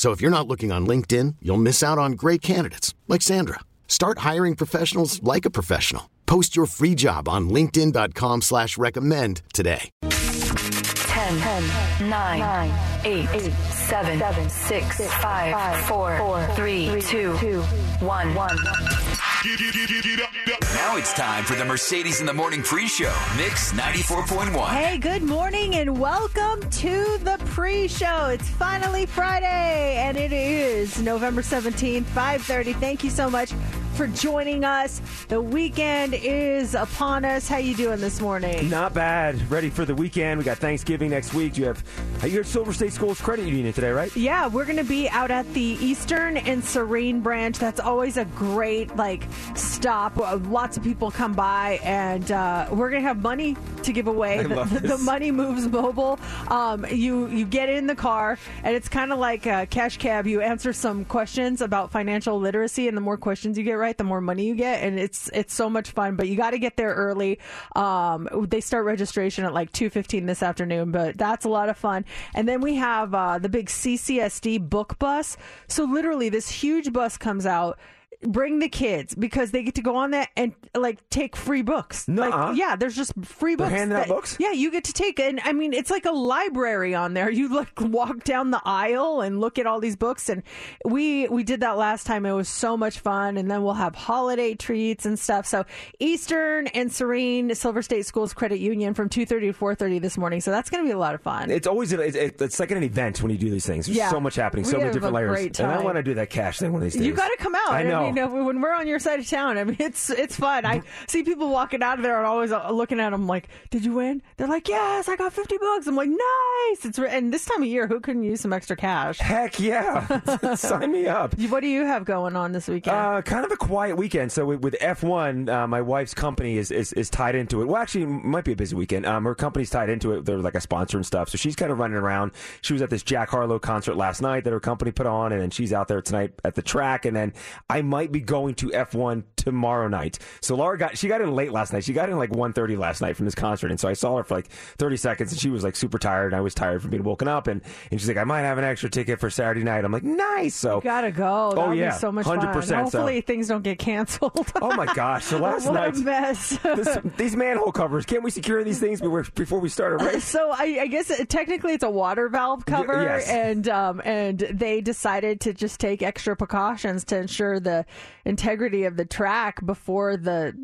So if you're not looking on LinkedIn, you'll miss out on great candidates like Sandra. Start hiring professionals like a professional. Post your free job on LinkedIn.com slash recommend today. 10, 10 9, 8, 7, 6, 5, 4, 3, 2, 1. Now it's time for the Mercedes in the Morning pre show. Mix 94.1. Hey, good morning and welcome to the pre show. It's finally Friday and it is November 17th, 5:30. Thank you so much for joining us. The weekend is upon us. How you doing this morning? Not bad. Ready for the weekend. We got Thanksgiving next week. You have uh, you at Silver State Schools Credit Union today, right? Yeah, we're going to be out at the Eastern and Serene branch. That's always a great like stop. Uh, Lots of people come by, and uh, we're going to have money to give away. The, love the, this. the money moves mobile. Um, you you get in the car, and it's kind of like a cash cab. You answer some questions about financial literacy, and the more questions you get right, the more money you get, and it's it's so much fun. But you got to get there early. Um, they start registration at like two fifteen this afternoon, but that's a lot of fun. And then we have uh, the big CCSD book bus. So literally, this huge bus comes out. Bring the kids because they get to go on that and like take free books. Nuh-uh. Like, yeah, there's just free They're books. handing out books? Yeah, you get to take and I mean it's like a library on there. You like walk down the aisle and look at all these books and we we did that last time. It was so much fun and then we'll have holiday treats and stuff. So Eastern and Serene Silver State Schools Credit Union from 2:30 to 4:30 this morning. So that's going to be a lot of fun. It's always it's, it's like an event when you do these things. There's Yeah. so much happening, so many different layers. And I want to do that cash thing one of these days. You got to come out. I know. Mean, uh, when we're on your side of town, I mean, it's it's fun. I see people walking out of there and always uh, looking at them like, "Did you win?" They're like, "Yes, I got fifty bucks." I'm like, "Nice!" It's and this time of year, who couldn't use some extra cash? Heck yeah! Sign me up. What do you have going on this weekend? Uh, kind of a quiet weekend. So with, with F1, uh, my wife's company is, is is tied into it. Well, actually, it might be a busy weekend. Um, her company's tied into it. They're like a sponsor and stuff. So she's kind of running around. She was at this Jack Harlow concert last night that her company put on, and then she's out there tonight at the track. And then I might be going to F1 tomorrow night. So Laura got she got in late last night. She got in like 1.30 last night from this concert, and so I saw her for like 30 seconds, and she was like super tired. And I was tired from being woken up, and and she's like, I might have an extra ticket for Saturday night. I'm like, nice. So Gotta go. That Oh, yeah. be so much 100%, fun. so- Hopefully, things don't get canceled. Oh my gosh! So last what night, a mess. this, these manhole covers. Can't we secure these things before, before we start a race? So I, I guess it, technically it's a water valve cover, yes. and um, and they decided to just take extra precautions to ensure the integrity of the track before the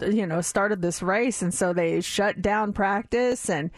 you know started this race, and so they shut down practice. And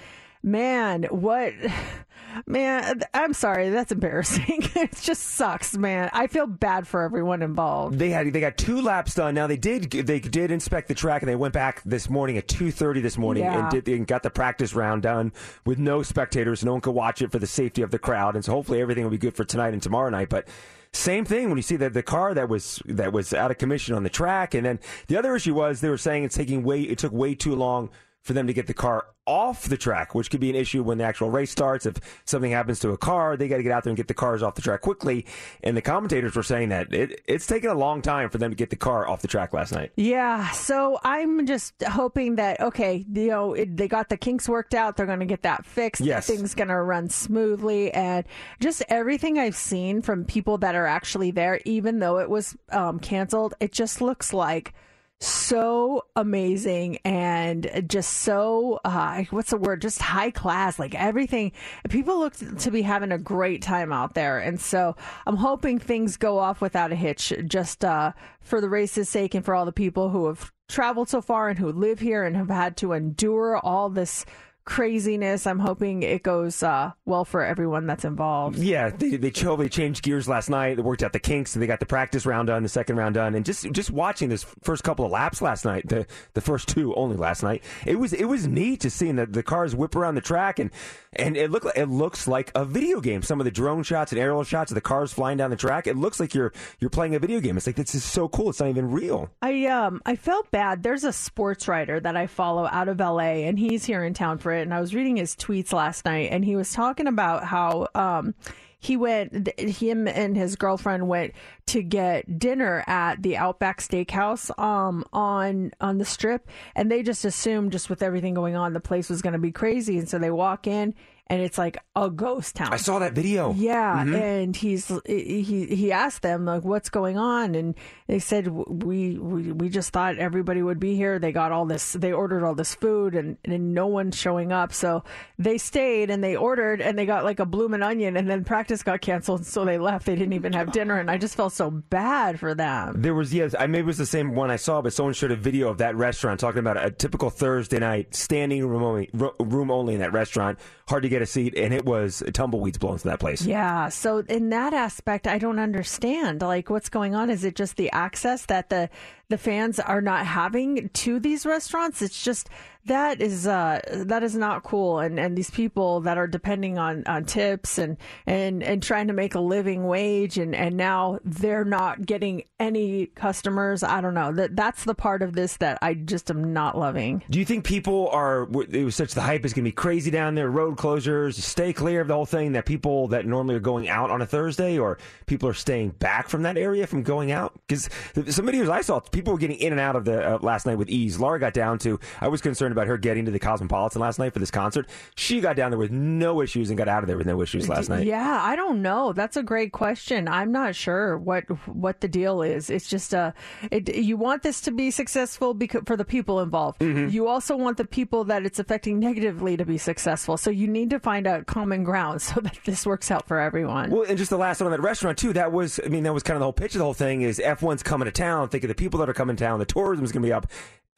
man, what man? I'm sorry, that's embarrassing. it just sucks, man. I feel bad for everyone involved. They had they got two laps done. Now they did they did inspect the track and they went back this morning at two thirty this morning Yeah. and did and got the practice round done with no spectators. No one could watch it for the safety of the crowd, and so hopefully everything will be good for tonight and tomorrow night. But same thing when you see that the car that was that was out of commission on the track, and then the other issue was they were saying it's taking way it took way too long for them to get the car off the track, which could be an issue when the actual race starts. If something happens to a car, they got to get out there and get the cars off the track quickly. And the commentators were saying that it, it's taken a long time for them to get the car off the track last night. Yeah, so I'm just hoping that okay, you know, it, they got the kinks worked out. They're going to get that fixed. Yes. things going to run smoothly, and just everything I've seen from people that are actually there, even though it was um, canceled, it just looks like so amazing and just so uh, what's the word? Just high class like everything. People look to be having a great time out there. And so i'm hoping things go off without a hitch just uh, for the race's sake and for all the people who have traveled so far and who live here and have had to endure all this craziness. I'm hoping it goes uh, well for everyone that's involved. Yeah, they they totally changed gears last night. They worked out the kinks, and they got the practice round done, the second round done, and just just watching this first couple of laps last night, the the first two only last night, it was it was neat to see the, the cars whip around the track, and and it look it looks like a video game. Some of the drone shots and aerial shots of the cars flying down the track, it looks like you're you're playing a video game. It's like this is so cool. It's not even real. I um I felt bad. There's a sports writer that I follow out of LA, and he's here in town for it. And I was reading his tweets last night, and he was talking about how um he went him and his girlfriend went to get dinner at the Outback Steakhouse um on on the strip and they just assumed just with everything going on the place was going to be crazy and so they walk in and it's like a ghost town. I saw that video. Yeah, mm-hmm. and he's he he asked them like what's going on, and they said we we we just thought everybody would be here. They got all this, they ordered all this food, and and no one's showing up. So they stayed and they ordered, and they got like a bloomin' onion, and then practice got canceled, so they left. They didn't even have dinner, and I just felt so bad for them. There was yes, I maybe it was the same one I saw, but someone showed a video of that restaurant talking about a typical Thursday night standing room only, room only in that restaurant. Hard to get a seat, and it was tumbleweeds blowing through that place. Yeah. So in that aspect, I don't understand. Like, what's going on? Is it just the access that the the fans are not having to these restaurants? It's just that is uh, that is not cool. And and these people that are depending on, on tips and, and and trying to make a living wage and, and now they're not getting any customers. I don't know. That that's the part of this that I just am not loving. Do you think people are? It was such the hype is going to be crazy down there. Road closures, stay clear of the whole thing. That people that normally are going out on a Thursday or people are staying back from that area from going out because somebody videos I saw, people were getting in and out of the uh, last night with ease. Laura got down to. I was concerned about her getting to the Cosmopolitan last night for this concert. She got down there with no issues and got out of there with no issues last night. Yeah, I don't know. That's a great question. I'm not sure what what the deal is. It's just a uh, it, you want this to be successful because for the people involved. Mm-hmm. You also want the people that it's affecting negatively to be successful. So you need to find a common ground so that this works out for everyone. Well, and just the last one on that restaurant too. That was, I mean, that was kind of the whole pitch of the whole thing. Is F1's coming to town. Think of the people that are coming to town. The tourism's going to be up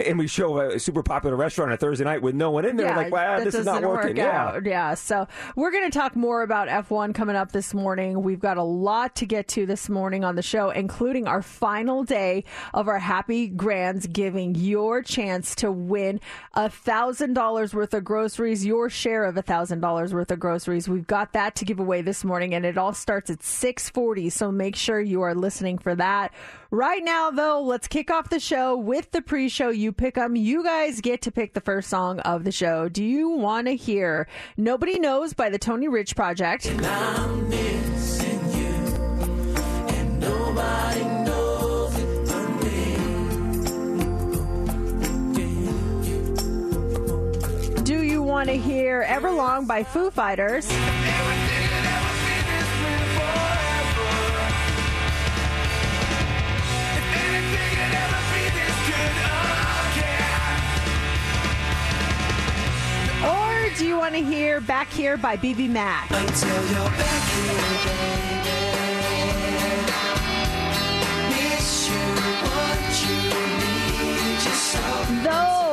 and we show a super popular restaurant on a Thursday night with no one in there. Yeah, like, wow, this is not working. yeah. yeah. So we're going to talk more about F1 coming up this morning. We've got a lot to get to this morning on the show, including our final day of our Happy Grands giving your chance to win a thousand dollars worth of groceries, your share of a thousand dollars worth of groceries. We've got that to give away this morning, and it all starts at six forty. So make sure you are listening for that. Right now, though, let's kick off the show with the pre-show. You pick them. You guys get to pick the first song of the show. Do you want to hear "Nobody Knows" by the Tony Rich Project? Do you want to hear Everlong by Foo Fighters? Do you want to hear Back Here by BBMak?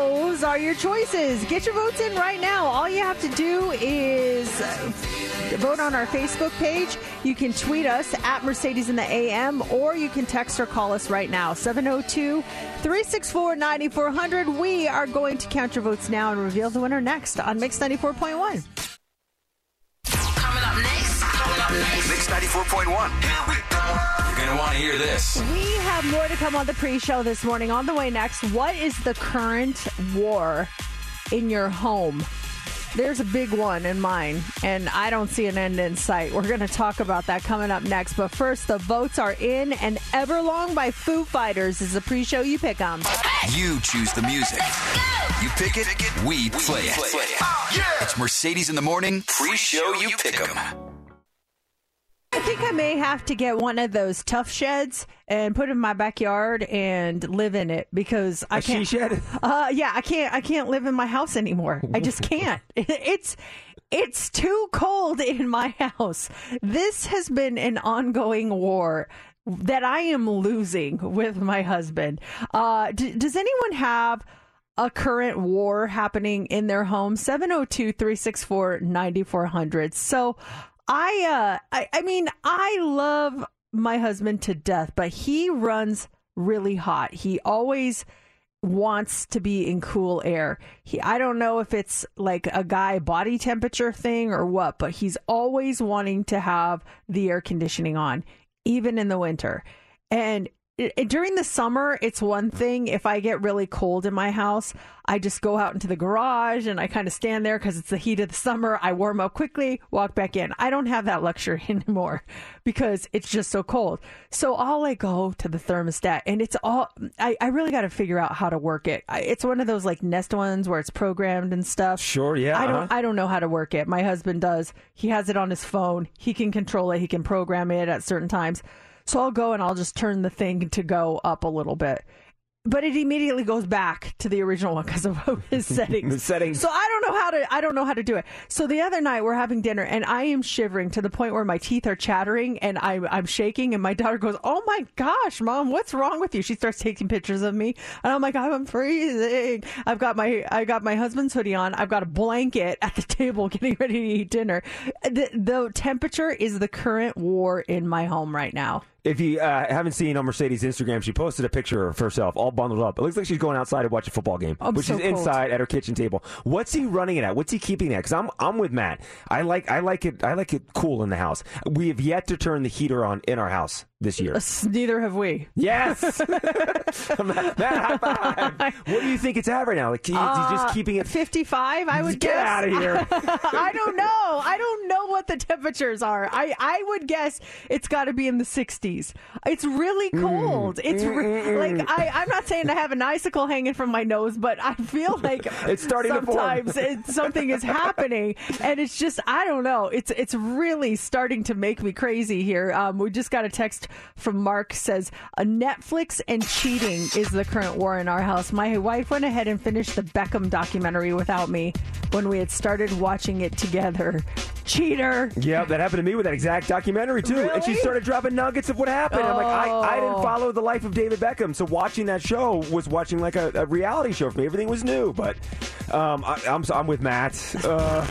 Those are your choices. Get your votes in right now. All you have to do is vote on our Facebook page. You can tweet us at Mercedes in the AM, or you can text or call us right now 702 364 9400. We are going to count your votes now and reveal the winner next on Mix 94.1. Mix 94.1. You're going to want to hear this. We have more to come on the pre show this morning. On the way next, what is the current war in your home? There's a big one in mine, and I don't see an end in sight. We're going to talk about that coming up next. But first, the votes are in, and Everlong by Foo Fighters is the pre show you pick on. You choose the music. You pick it, we play it. It's Mercedes in the Morning, pre show you pick pick 'em. Think I may have to get one of those tough sheds and put it in my backyard and live in it because I A she can't. shed? Uh, yeah, I can't. I can't live in my house anymore. I just can't. It's it's too cold in my house. This has been an ongoing war that I am losing with my husband. Uh, d- does anyone have? a current war happening in their home 702-364-9400 so i uh I, I mean i love my husband to death but he runs really hot. He always wants to be in cool air. He i don't know if it's like a guy body temperature thing or what but he's always wanting to have the air conditioning on even in the winter. And during the summer, it's one thing. If I get really cold in my house, I just go out into the garage and I kind of stand there because it's the heat of the summer. I warm up quickly, walk back in. I don't have that luxury anymore because it's just so cold. So all I'll go to the thermostat and it's all, I, I really got to figure out how to work it. I, it's one of those like Nest ones where it's programmed and stuff. Sure, yeah, I don't, uh-huh. I don't know how to work it. My husband does. He has it on his phone. He can control it. He can program it at certain times. So I'll go and I'll just turn the thing to go up a little bit. But it immediately goes back to the original one because of his settings. The settings. So I don't know how to. I don't know how to do it. So the other night we're having dinner and I am shivering to the point where my teeth are chattering and I'm I'm shaking. And my daughter goes, "Oh my gosh, mom, what's wrong with you?" She starts taking pictures of me and I'm like, "I'm freezing." I've got my I got my husband's hoodie on. I've got a blanket at the table getting ready to eat dinner. The, the temperature is the current war in my home right now. If you uh, haven't seen on Mercedes' Instagram, she posted a picture of herself all bundled up. It looks like she's going outside to watch a football game, I'm but so she's cold. inside at her kitchen table. What's he running it at? What's he keeping it at? Because I'm I'm with Matt. I like I like it I like it cool in the house. We have yet to turn the heater on in our house this year. Neither have we. Yes, Matt, high five. What do you think it's at right now? Like, he- he's just keeping it. 55, I would Get guess. outta here. I don't know. I don't know what the temperatures are. I, I would guess it's got to be in the 60s. It's really Mm. cold. It's re- like I, I'm not saying I have an icicle hanging from my nose, but I feel like It's starting sometimes it, something is happening, and it's just I don't know. It's it's really starting to make me crazy here. Um, we just got a text from Mark says a Netflix and cheating is the current war in our house. My wife went ahead and finished the Beckham documentary without me when we had started watching it together. Cheater. Yeah, that happened to me with that exact documentary too. And she started dropping nuggets of what happened. I'm like, I, I didn't Oh. follow the life of David Beckham, so watching that show was watching like a, a reality show for me. Everything was new, but um, I, I'm I'm with Matt. Uh,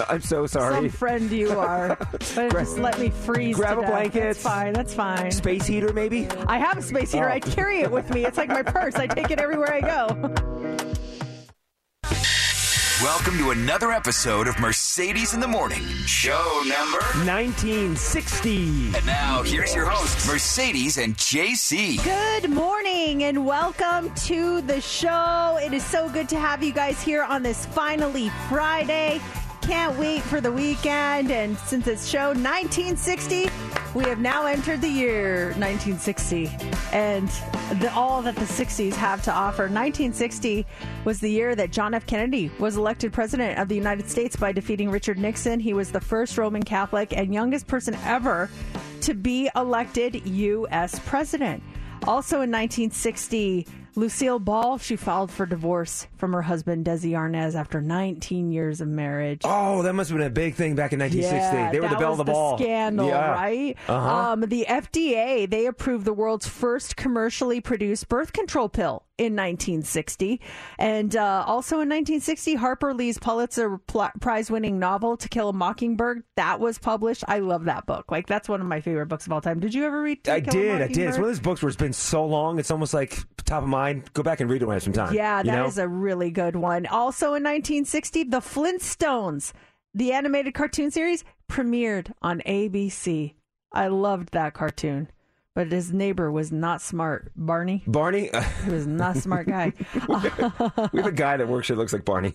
I'm so sorry. Some friend you are. But just let me freeze. grab a death. blanket. That's fine. That's fine. Space heater, maybe. I have a space heater. Oh. I carry it with me. It's like my purse. I take it everywhere I go. Welcome to another episode of Mercedes in the Morning, show number. 1960. And now, here's your hosts, Mercedes and JC. Good morning and welcome to the show. It is so good to have you guys here on this finally Friday. Can't wait for the weekend. And since it's show 1960, we have now entered the year 1960 and the, all that the 60s have to offer. 1960 was the year that John F. Kennedy was elected president of the United States by defeating Richard Nixon. He was the first Roman Catholic and youngest person ever to be elected U.S. president. Also in 1960, Lucille Ball, she filed for divorce from her husband, Desi Arnaz, after 19 years of marriage. Oh, that must have been a big thing back in 1960. Yeah, they were the was of the ball. scandal, Yeah. right? Uh-huh. Um, the FDA they approved the world's first commercially produced birth control pill in 1960, and uh, also in 1960, Harper Lee's Pulitzer Prize-winning novel "To Kill a Mockingbird" that was published. I love that book. Like that's one of my favorite books of all time. Did you ever read? To I Kill a did, I did. It's one of those books where it's been so long, it's almost like top of mind. Go back and read it when I have some time. Yeah, you that is know? a really good one. Also in 1960, The Flintstones, the animated cartoon series, premiered on ABC. I loved that cartoon, but his neighbor was not smart. Barney, Barney. he was not a smart guy. we have a guy that works here that looks like Barney.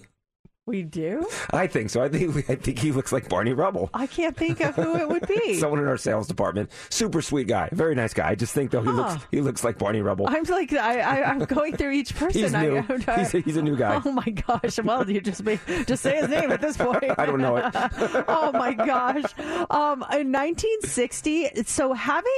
We do. I think so. I think I think he looks like Barney Rubble. I can't think of who it would be. Someone in our sales department. Super sweet guy. Very nice guy. I just think though he looks he looks like Barney Rubble. I'm like I, I I'm going through each person. He's new. I, He's a- he's a new guy. Oh my gosh! Well, you just be, just say his name at this point. I don't know it. oh my gosh! Um, in 1960, so having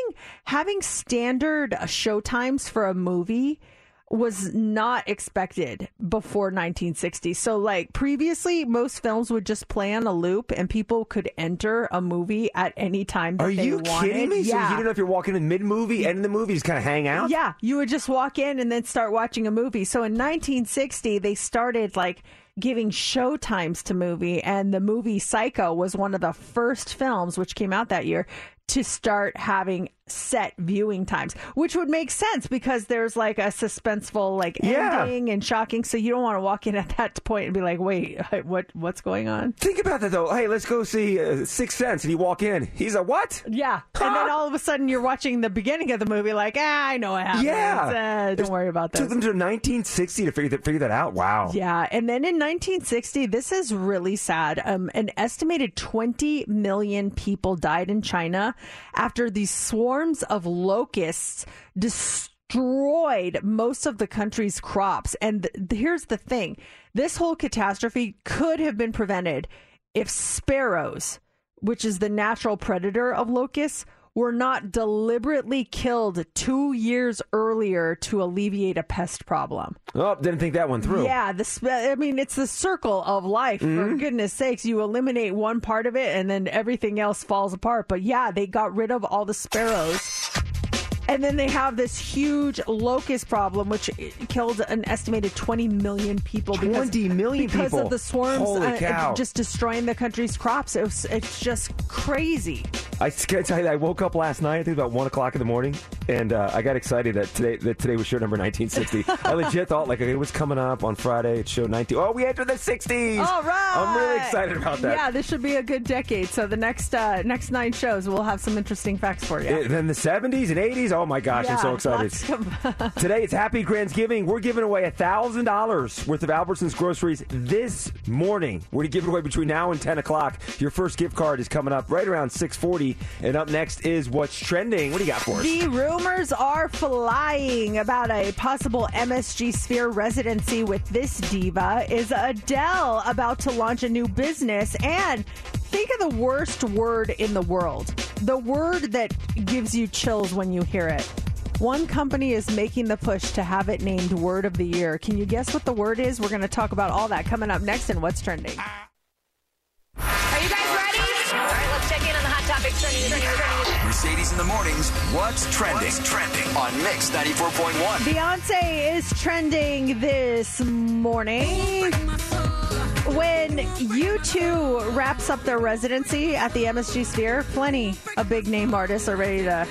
having standard showtimes for a movie was not expected before 1960. So like previously most films would just play on a loop and people could enter a movie at any time that Are you wanted. kidding me? So Yeah. you don't know if you're walking in mid movie, end of the movie, just kind of hang out. Yeah, you would just walk in and then start watching a movie. So in 1960, they started like giving show times to movie, and the movie Psycho was one of the first films which came out that year to start having set viewing times, which would make sense because there's like a suspenseful like Yeah. ending and shocking. So you don't want to walk in at that point and be like, "Wait, what? What's going on?" Think about that though. Hey, let's go see uh, Sixth Sense, and you walk in. He's a what? Yeah, and then all of a sudden you're watching the beginning of the movie, like, ah, I know what happens. Yeah. Uh, don't worry about that. Took them to 1960 to figure that, figure that out. Wow. Yeah, and then in 1960, this is really sad. Um, an estimated 20 million people died in China after these swarms of locusts destroyed most of the country's crops. And th- here's the thing: this whole catastrophe could have been prevented if sparrows, which is the natural predator of locusts, were not deliberately killed two years earlier to alleviate a pest problem. Oh, didn't think that one through. Yeah, the sp- I mean, it's the circle of life. For Mm-hmm. goodness sakes, you eliminate one part of it, and then everything else falls apart. But yeah, they got rid of all the sparrows. And then they have this huge locust problem, which killed an estimated 20 million people. Because, 20 million because people. of the swarms uh, just destroying the country's crops. It was, it's just crazy. I tell you, I woke up last night, I think about one o'clock in the morning, and uh, I got excited that today that today was show number 1960. I legit thought like, okay, was coming up on Friday? It's show 19. Oh, we entered the 60s. All right, I'm really excited about that. Yeah, this should be a good decade. So the next uh, next nine shows, we'll have some interesting facts for you. And then the 70s and 80s. Oh my gosh, I'm so excited. Today it's Happy Grandsgiving. We're giving away $1,000 worth of Albertsons groceries this morning. We're going to give it away between now and 10 o'clock. Your first gift card is coming up right around 640. And up next is What's Trending. What do you got for us? The rumors are flying about a possible MSG Sphere residency with this diva. Is Adele about to launch a new business? And think of the worst word in the world the word that gives you chills when you hear it. One company is making the push to have it named Word of the Year. Can you guess what the word is? We're going to talk about all that coming up next in What's Trending. Are you guys ready? All right, let's check in on the hot topics trending, trending, trending. Mercedes in the mornings. What's trending? trending on Mix 94.1. Beyonce is trending this morning. When U2 wraps up their residency at the MSG Sphere, plenty of big name artists are ready to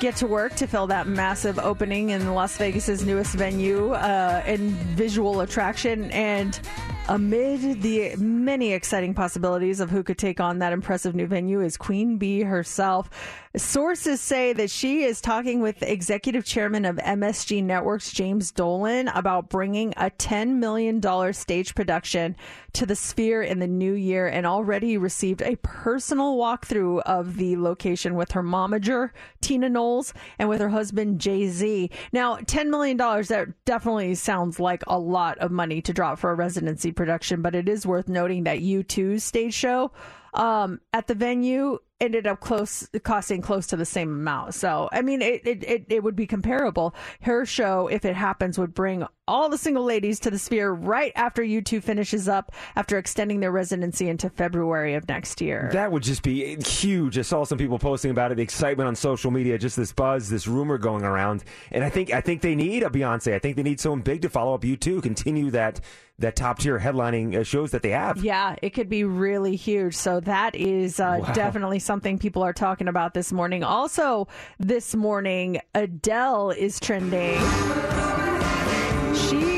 get to work to fill that massive opening in Las Vegas's newest venue uh, and visual attraction. And amid the many exciting possibilities of who could take on that impressive new venue is Queen Bee herself. Sources say that she is talking with executive chairman of MSG Networks, James Dolan, about bringing a $10 million stage production to the Sphere in the new year and already received a personal walkthrough of the location with her momager, Tina Knowles, and with her husband, Jay Z. Now, $10 million, that definitely sounds like a lot of money to drop for a residency production, but it is worth noting that U2's stage show um, at the venue ended up close costing close to the same amount. So I mean it, it, it, it would be comparable. Her show, if it happens, would bring all the single ladies to the sphere right after U2 finishes up after extending their residency into February of next year. That would just be huge. I saw some people posting about it, the excitement on social media, just this buzz, this rumor going around. And I think I think they need a Beyonce. I think they need someone big to follow up U2, continue that that top tier headlining uh, shows that they have. Yeah, it could be really huge. So that is uh, Wow. definitely something people are talking about this morning. Also, this morning, Adele is trending. She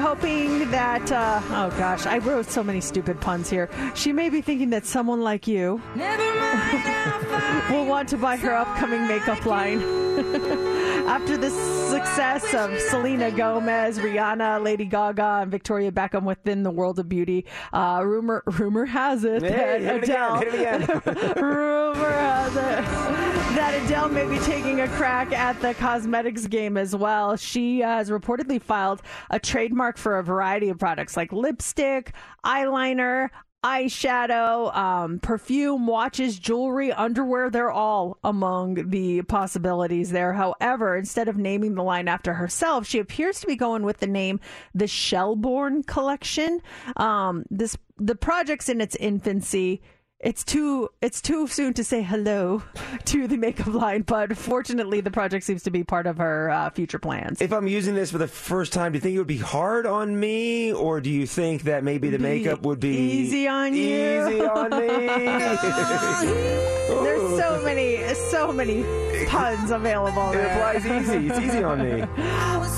hoping that, uh, oh gosh, I wrote so many stupid puns here. She may be thinking that someone like you will want to buy her upcoming makeup line. After the success of Selena Gomez, Rihanna, Lady Gaga, and Victoria Beckham within the world of beauty, uh, rumor rumor has it Hey, that Adele it rumor has it that Adele may be taking a crack at the cosmetics game as well. She uh, has reportedly filed a trademark for a variety of products like lipstick, eyeliner, eyeshadow, um, perfume, watches, jewelry, underwear. They're all among the possibilities there. However, instead of naming the line after herself, she appears to be going with the name the Shellborn Collection. Um, this the project's in its infancy. It's too it's too soon to say hello to the makeup line, but fortunately, the project seems to be part of her uh, future plans. If I'm using this for the first time, do you think it would be hard on me, or do you think that maybe the Be makeup would be easy on you. Easy on me. There's so many so many puns available. It applies easy. It's easy on me.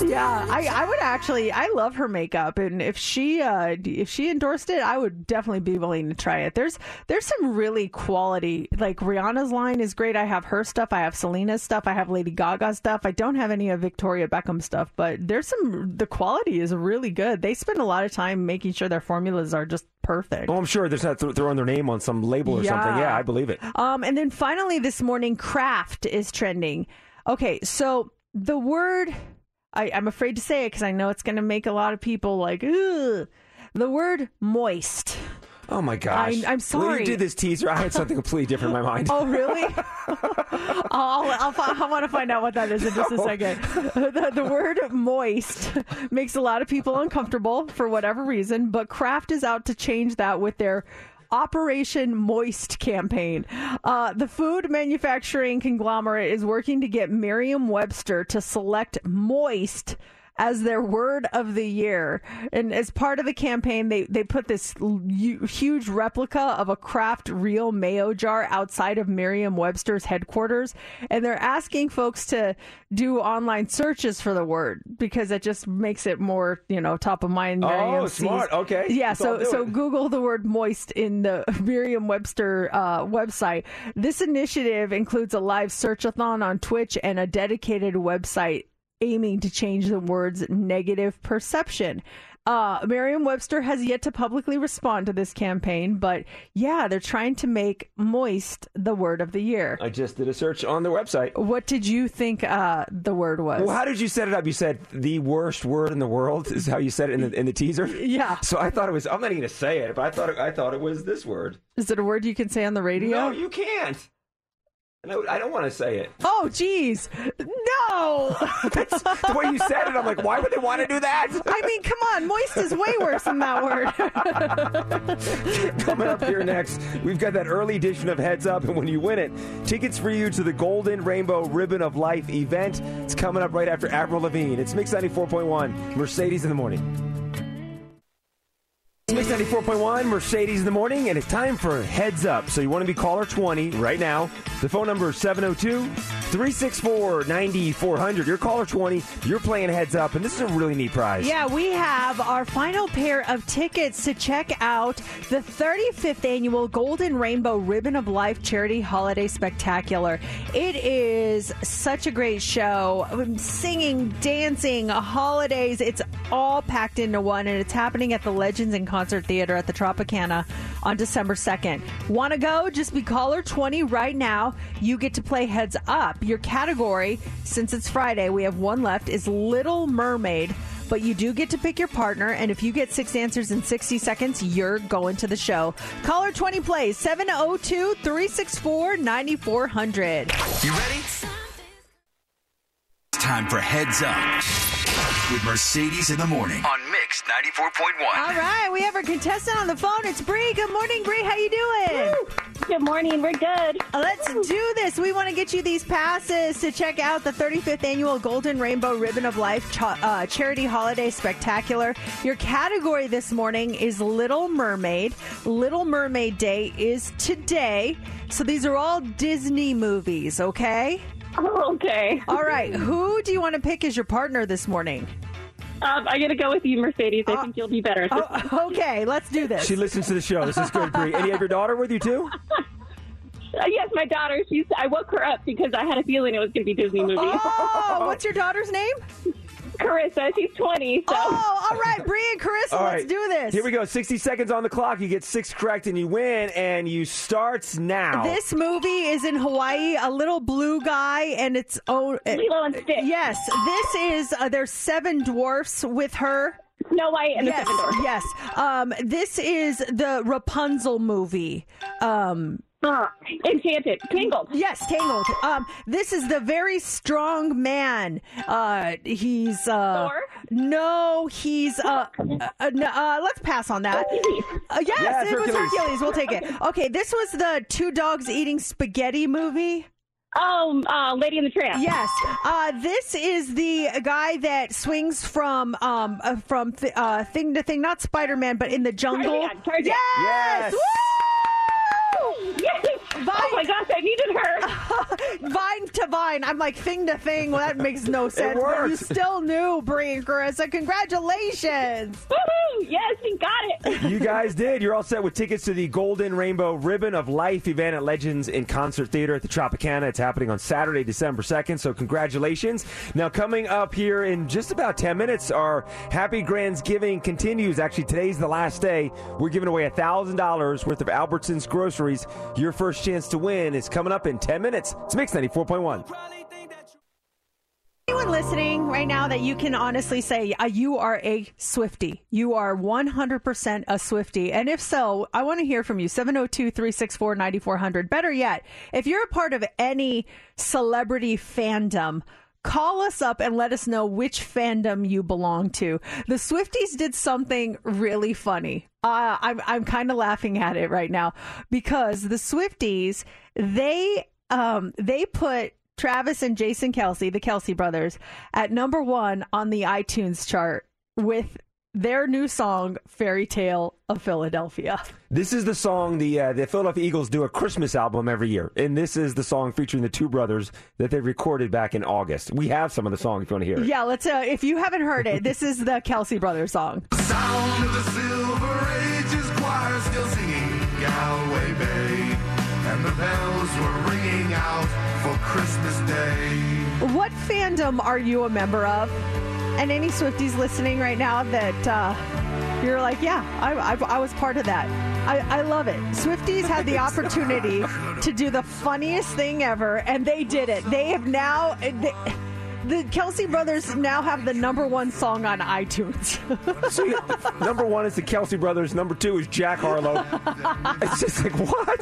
Yeah, I, I would actually. I love her makeup, and if she uh, if she endorsed it, I would definitely be willing to try it. There's there's some really quality. Like Rihanna's line is great. I have her stuff. I have Selena's stuff. I have Lady Gaga stuff. I don't have any of Victoria Beckham stuff, but there's some. The quality is really good. They spend a lot of time making sure their formulas are just perfect. Oh, I'm sure there's not th- throwing their name on some label or something. Yeah. Yeah, I believe it. Um, and then finally this morning, Kraft is trending. Okay, so the word, I, I'm afraid to say it because I know it's going to make a lot of people like, ugh. The word moist. Oh my gosh! I'm- I'm When sorry. you did this teaser, I had something completely different in my mind. Oh, really? I'll, I'll, I want to find out what that is in just a second. The, the word moist makes a lot of people uncomfortable for whatever reason, but Kraft is out to change that with their Operation Moist campaign. Uh, the food manufacturing conglomerate is working to get Merriam Webster to select moist as their word of the year. And as part of the campaign, they, they put this huge replica of a Kraft real mayo jar outside of Merriam Webster's headquarters. And they're asking folks to do online searches for the word because it just makes it more, you know, top of mind. Oh, sees- smart. Okay. Yeah. So, so. Google the word moist in the Merriam Webster uh, website. This initiative includes a live searchathon on Twitch and a dedicated website aiming to change the word's negative perception. Uh, Merriam Webster has yet to publicly respond to this campaign, but yeah, they're trying to make moist the word of the year. I just did a search on their website. What did you think uh, the word was? Well, how did you set it up? You said the worst word in the world is how you said it in the in the teaser. Yeah. So I thought it was. I'm not even going to say it, but I thought it, I thought it was this word. Is it a word you can say on the radio? No, you can't. No, I don't want to say it. Oh, geez. No. That's the way you said it. I'm like, why would they want to do that? I mean, come on. Moist is way worse than that word. Coming up here next, we've got that early edition of Heads Up, and when you win it, tickets for you to the Golden Rainbow Ribbon of Life event. It's coming up right after Admiral Levine. It's Mix 94.1, Mercedes in the morning. Mix 94.1, Mercedes in the morning, and it's time for Heads Up. So you want to be caller 20 right now. The phone number is 702 364 9400. You're caller 20. You're playing Heads Up, and this is a really neat prize. Yeah, we have our final pair of tickets to check out the 35th annual Golden Rainbow Ribbon of Life Charity Holiday Spectacular. It is such a great show. Singing, dancing, holidays, it's all packed into one, and it's happening at the Legends in Concert Theater at the Tropicana on December 2nd. Want to go? Just be caller 20 right now. You get to play Heads Up. Your category, since it's Friday, we have one left, is Little Mermaid but you do get to pick your partner. And if you get six answers in 60 seconds, you're going to the show. Caller 20 plays 702 364 9400. You ready? It's time for Heads Up with Mercedes in the morning on Mix 94.1. All right, we have our contestant on the phone. It's Bree. Good morning, Bree. How you doing? Good morning. We're good. Let's do this. We want to get you these passes to check out the 35th annual Golden Rainbow Ribbon of Life cha- uh, Charity Holiday Spectacular. Your category this morning is Little Mermaid. Little Mermaid Day is today. So these are all Disney movies, okay? Oh, okay. All right. Who do you want to pick as your partner this morning? Um, I'm going to go with you, Mercedes. I think you'll be better. Oh, okay, let's do this. She listens to the show. This is good, Bree. And you have your daughter with you, too? Uh, yes, my daughter. She's. I woke her up because I had a feeling it was going to be Disney movie. Oh, what's your daughter's name? Carissa. She's 20. So. Oh, all right, Bree and Carissa, All let's right. do this. Here we go. 60 seconds on the clock. You get six correct and you win, and you start now. This movie is in Hawaii. A little blue guy, and it's oh, Lilo and Stitch. yes. This is uh, there's seven dwarfs with her. Snow White and yes, the Seven Dwarfs. yes. Um, this is the Rapunzel movie. Um, Uh, Enchanted. Tangled. Yes, Tangled. Um, this is the very strong man. Uh, he's uh, Thor? no, he's uh, uh, uh, no, uh, let's pass on that. Uh, yes, Yes, it was Hercules. Hercules. We'll take it. Okay, this was the two dogs eating spaghetti movie. Oh, uh, Lady and the Tramp. Yes, uh, this is the guy that swings from um uh, from th- uh, thing to thing, not Spider Man, but in the jungle. Tarzan, Tarzan. Yes. Yes. Woo! Yes. Oh my gosh, I needed her. vine to vine. I'm like thing to thing. Well, that makes no sense. But you still knew, Bree and Carissa. Congratulations. Woohoo! Yes, you got it. you guys did. You're all set with tickets to the Golden Rainbow Ribbon of Life event at Legends in Concert Theater at the Tropicana. It's happening on Saturday, December 2nd, so congratulations. Now, coming up here in just about 10 minutes, our Happy Grands Giving continues. Actually, today's the last day. We're giving away $1,000 worth of Albertsons groceries. Your first chance to win is coming up in 10 minutes. It's Mix 94.1. Anyone listening right now that you can honestly say uh, you are a Swifty? You are 100% a Swifty. And if so, I want to hear from you. 702 364 9400. Better yet, if you're a part of any celebrity fandom, call us up and let us know which fandom you belong to. The Swifties did something really funny. Uh, I'm, I'm kind of laughing at it right now because the Swifties, they, um, they put Travis and Jason Kelce, the Kelce brothers, at number one on the iTunes chart with their new song, Fairy Tale of Philadelphia. This is the song the uh, the Philadelphia Eagles do a Christmas album every year, and this is the song featuring the two brothers that they recorded back in August. We have some of the song if you want to hear it. Yeah, let's, uh, if you haven't heard it, this is the Kelce brothers song. Sound of the Silver Ages choir still singing Galway Bay, and the bells were ringing out for Christmas Day. What fandom are you a member of? And any Swifties listening right now that uh, you're like, yeah, I, I, I was part of that. I, I love it. Swifties had the opportunity to do the funniest thing ever, and they did it. They have now. They, the Kelce brothers now have the number one song on iTunes. So, number one is the Kelce brothers. Number two is Jack Harlow. it's just like what?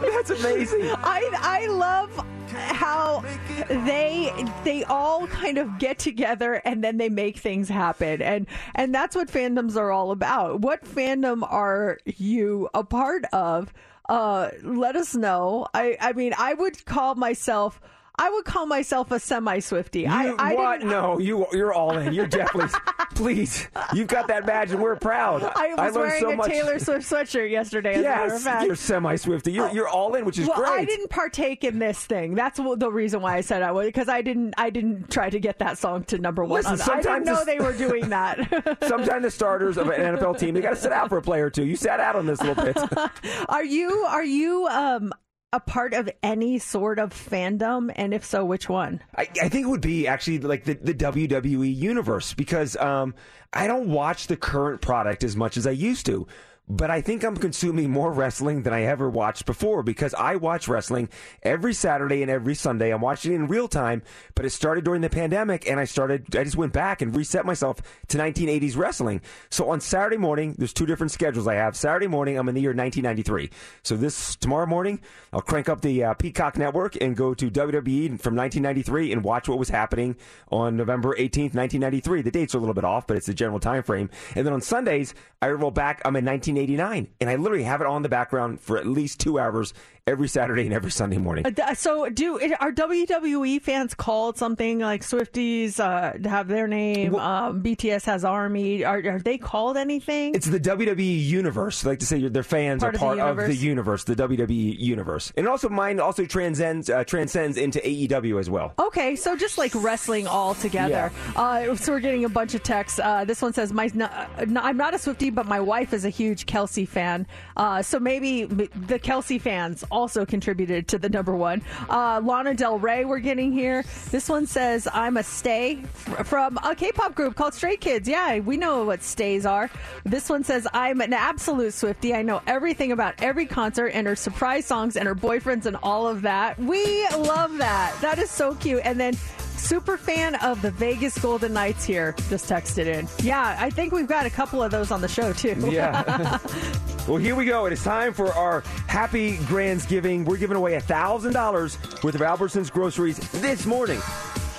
That's amazing. I I love how they they all kind of get together and then they make things happen and and that's what fandoms are all about. What fandom are you a part of? Uh let us know. I I mean I would call myself I would call myself a semi Swifty. I, I what? No, you you're all in. You're definitely. please, you've got that badge, and we're proud. I was learned wearing so a much. Taylor Swift sweatshirt yesterday. As a matter of Yes, fact. you're semi Swifty. You're you're all in, which is well, great. I didn't partake in this thing. That's the reason why I said I would, because I didn't. I didn't try to get that song to number one. Listen, on- I didn't know they were doing that. Sometimes the starters of an NFL team, they got to sit out for a play or two. You sat out on this a little bit. are you? Are you? Um, a part of any sort of fandom, and if so, which one? I, I think it would be actually like the, the WWE universe because um, I don't watch the current product as much as I used to. But I think I'm consuming more wrestling than I ever watched before because I watch wrestling every Saturday and every Sunday. I'm watching it in real time, but it started during the pandemic and I started, I just went back and reset myself to 1980s wrestling. So on Saturday morning, there's two different schedules I have. Saturday morning, I'm in the year 1993. So this tomorrow morning, I'll crank up the uh, Peacock Network and go to WWE from 1993 and watch what was happening on November 18th, 1993. The dates are a little bit off, but it's the general time frame. And then on Sundays, I roll back. I'm in 1989, and I literally have it on the background for at least two hours every Saturday and every Sunday morning. Uh, So, do are WWE fans called something like Swifties uh, have their name? um, BTS has Army. Are, are they called anything? It's the WWE universe. I like to say their fans Part are of the part of the universe. the WWE universe, and also mine also transcends uh, transcends into AEW as well. Okay, so just like wrestling all together. Uh, so we're getting a bunch of texts. Uh, this one says, "My, no, no, I'm not a Swiftie, but my wife is a huge Kelce fan. Uh, so maybe the Kelce fans also contributed to the number one. Uh, Lana Del Rey, we're getting here. This one says, I'm a stay from a K pop group called Stray Kids. Yeah, we know what stays are. This one says, I'm an absolute Swifty. I know everything about every concert and her surprise songs and her boyfriends and all of that. We love that. That is so cute. And then super fan of the Vegas Golden Knights here just texted in. Yeah, I think we've got a couple of those on the show too. Yeah. well, here we go. It is time for our happy Grandsgiving. We're giving away $1,000 worth of Albertsons groceries this morning.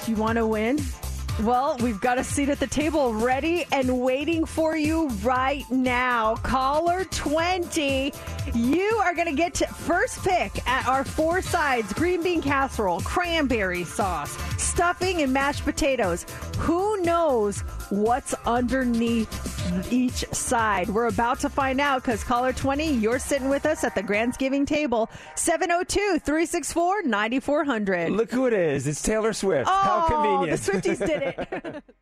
you want to win? Well, we've got a seat at the table ready and waiting for you right now. Caller 20, you are going to get to first pick at our four sides green bean casserole, cranberry sauce, stuffing, and mashed potatoes. Who knows what's underneath each side? We're about to find out because caller 20, you're sitting with us at the Grandsgiving table, 702 364 9400. Look who it is. It's Taylor Swift. How Oh, convenient. the Swifties did it.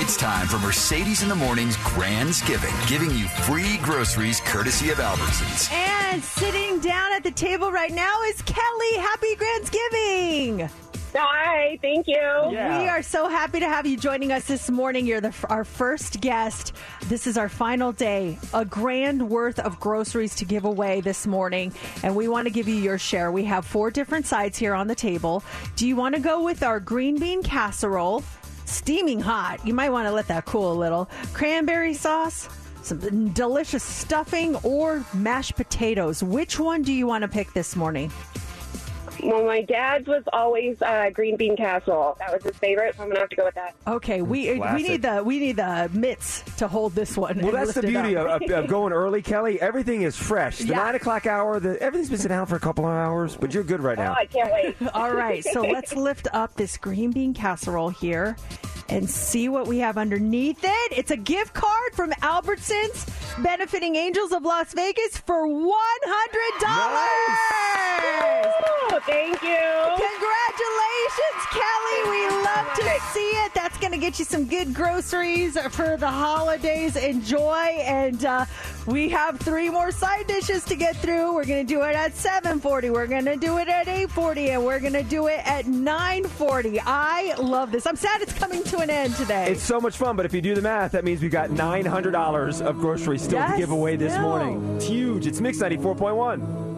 It's time for Mercedes in the Morning's Grandsgiving, giving giving you free groceries courtesy of Albertsons. And sitting down at the table right now is Kelly. Happy Grandsgiving! Hi, thank you. We are so happy to have you joining us this morning. You're the, our first guest. This is our final day, a grand worth of groceries to give away this morning, and we want to give you your share. We have four different sides here on the table. Do you want to go with our green bean casserole? Steaming hot. You might want to let that cool a little. Cranberry sauce, some delicious stuffing, or mashed potatoes. Which one do you want to pick this morning? Well, my dad's was always uh, green bean casserole. That was his favorite, so I'm gonna have to go with that. Okay, we we Classic. need the we need the mitts to hold this one. Well, and that's the lift it beauty of, up. of, of going early, Kelly. Everything is fresh. The Yeah. nine o'clock hour, the, everything's been sitting out for a couple of hours, but you're good right Oh, now. I can't wait. All right, so let's lift up this green bean casserole here and see what we have underneath it. It's a gift card from Albertsons benefiting Angels of Las Vegas for $100. Oh, thank you. Congratulations, Kelly. We love to see it. That's going to get you some good groceries for the holidays. Enjoy. And uh, we have three more side dishes to get through. We're going to do it at 740. We're going to do it at 840. And we're going to do it at 940. I love this. I'm sad it's coming to an end today. It's so much fun, but if you do the math, that means we've got $900 of groceries still Yes, to give away this still. morning. It's huge. It's Mix 94.1.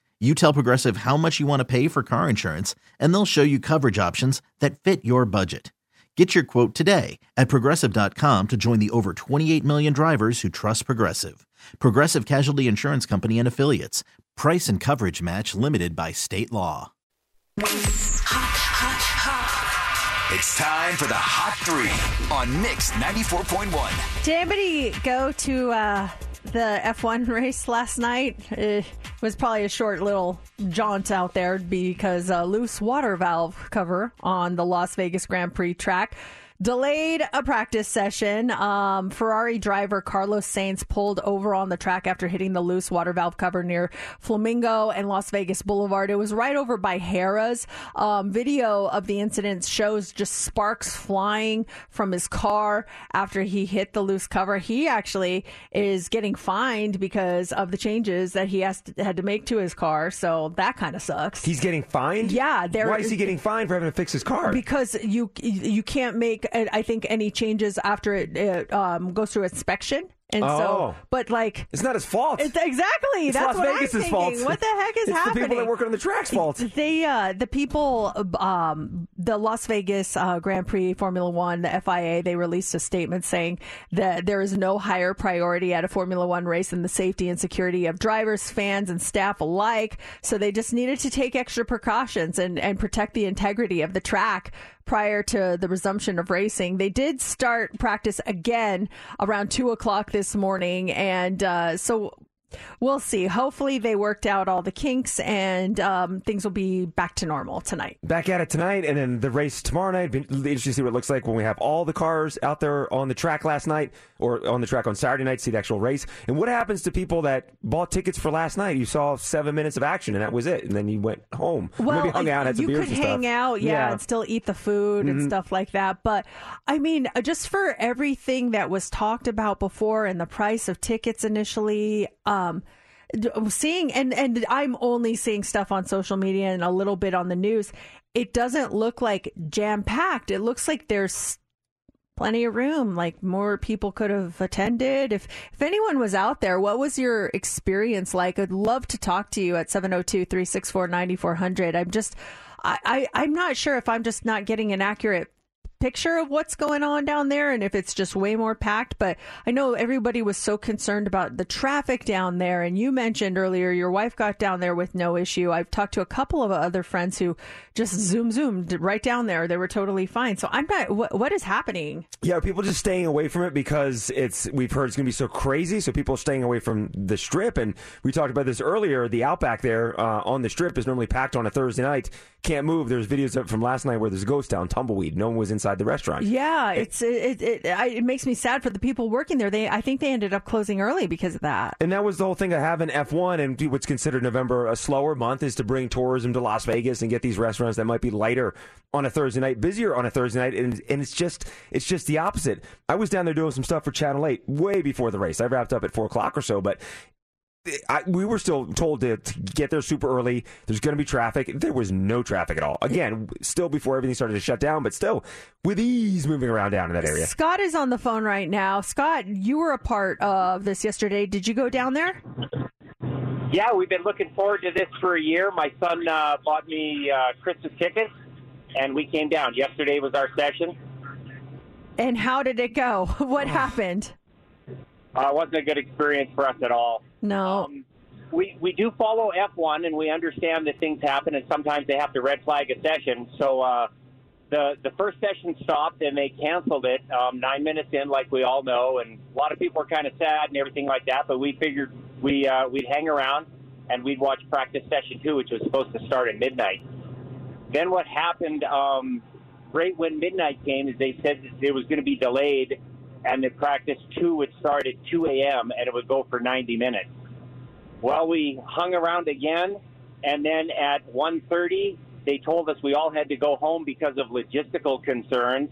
You tell Progressive how much you want to pay for car insurance, and they'll show you coverage options that fit your budget. Get your quote today at progressive.com to join the over 28 million drivers who trust Progressive. Progressive Casualty Insurance Company and Affiliates. Price and coverage match limited by state law. It's time for the Hot Three on Mix 94.1. Did anybody go to uh, the F1 race last night? It was probably a short little jaunt out there because a loose water valve cover on the Las Vegas Grand Prix track Delayed a practice session. Um, Ferrari driver Carlos Sainz pulled over on the track after hitting the loose water valve cover near Flamingo and Las Vegas Boulevard. It was right over by Harrah's. Um, video of the incident shows just sparks flying from his car after he hit the loose cover. He actually is getting fined because of the changes that he has to, had to make to his car. So that kind of sucks. He's getting fined. Yeah, Why is he getting fined for having to fix his car? because you you can't make I think any changes after it, it um, goes through inspection. And so, Oh. but like, it's not his fault. It's exactly. It's That's Las what Vegas's I'm thinking. fault. What the heck is It's the happening? people that work on the track's fault. They, uh, the people, um, the Las Vegas uh, Grand Prix Formula One, the FIA, they released a statement saying that there is no higher priority at a Formula One race than the safety and security of drivers, fans, and staff alike. So they just needed to take extra precautions and, and protect the integrity of the track prior to the resumption of racing. They did start practice again around two o'clock this morning, and uh, so we'll see. Hopefully, they worked out all the kinks and um, things will be back to normal tonight. Back at it tonight, and then the race tomorrow night. Interesting to see what it looks like when we have all the cars out there on the track last night, or on the track on Saturday night. See the actual race, and what happens to people that bought tickets for last night? You saw seven minutes of action, and that was it, and then you went home. Well, maybe hung out, had some you beers could and hang stuff. out, yeah, and still eat the food and Mhm. stuff like that. But I mean, uh, just for everything that was talked about before and the price of tickets initially, um, Um, d- seeing and and I'm only seeing stuff on social media and a little bit on the news. It doesn't look like jam packed. It looks like there's plenty of room like more people could have attended if if anyone was out there what was your experience like i'd love to talk to you at 702-364-9400 i'm just I, I i'm not sure if i'm just not getting an accurate picture of what's going on down there and if it's just way more packed but i know everybody was so concerned about the traffic down there and you mentioned earlier your wife got down there with no issue i've talked to a couple of other friends who just zoom zoomed right down there they were totally fine so i'm not what, what is happening Yeah, people just staying away from it because it's we've heard it's going to be so crazy, so people are staying away from the strip. And we talked about this earlier. The Outback there uh, on the strip is normally packed on a Thursday night. Can't move. There's videos from last night where there's a ghost town, tumbleweed. No one was inside the restaurant. Yeah, it's it, it, it, I- it makes me sad for the people working there. They I think they ended up closing early because of that. And that was the whole thing of having F1 and what's considered November a slower month is to bring tourism to Las Vegas and get these restaurants that might be lighter on a Thursday night, busier on a Thursday night. And, and it's just it's just the opposite. I was down there doing some stuff for Channel 8 way before the race. I wrapped up at 4 o'clock or so, but I, we were still told to, to get there super early. There's going to be traffic. There was no traffic at all. Again, still before everything started to shut down, but still with ease moving around down in that area. Scott is on the phone right now. Scott, you were a part of this yesterday. Did you go down there? Yeah, we've been looking forward to this for a year. My son uh, bought me uh, Christmas tickets, and we came down. Yesterday was our session. And how did it go? What happened? Uh, it wasn't a good experience for us at all. No. Um, we we do follow F1, and we understand that things happen, and sometimes they have to red flag a session. So uh, the the first session stopped, and they canceled it um, nine minutes in, like we all know, and a lot of people were kind of sad and everything like that. But we figured we uh, we'd hang around and we'd watch practice session two, which was supposed to start at midnight. Then what happened um, right when midnight came is they said that it was going to be delayed, and the practice two would start at 2 a.m. and it would go for 90 minutes. Well, we hung around again, and then at 1:30, they told us we all had to go home because of logistical concerns,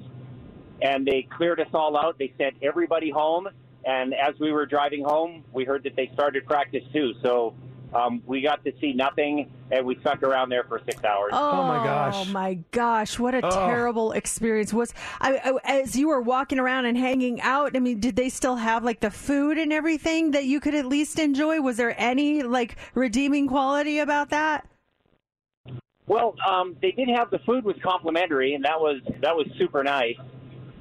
and they cleared us all out. They sent everybody home, and as we were driving home, we heard that they started practice two. So um, we got to see nothing, and we stuck around there for six hours. Oh, oh my gosh! Oh my gosh! What a Oh. terrible experience was. I, I as you were walking around and hanging out. I mean, did they still have like the food and everything that you could at least enjoy? Was there any like redeeming quality about that? Well, um, they did have the food was complimentary, and that was that was super nice.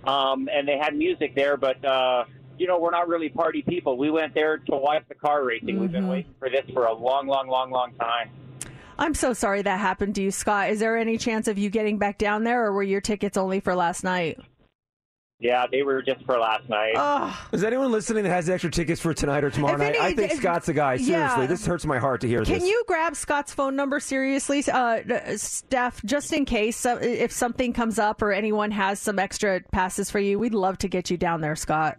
Um, and they had music there, but uh, you know we're not really party people. We went there to watch the car racing. We've been Mhm. waiting for this for a long, long, long, long time. I'm so sorry that happened to you, Scott. Is there any chance of you getting back down there, or were your tickets only for last night? Yeah, they were just for last night. Is anyone listening that has extra tickets for tonight or tomorrow If night? any- I think if- Scott's the guy. yeah. Seriously, this hurts my heart to hear this. Can this. you grab Scott's phone number seriously, uh, Steph, just in case so, if something comes up or anyone has some extra passes for you? We'd love to get you down there, Scott.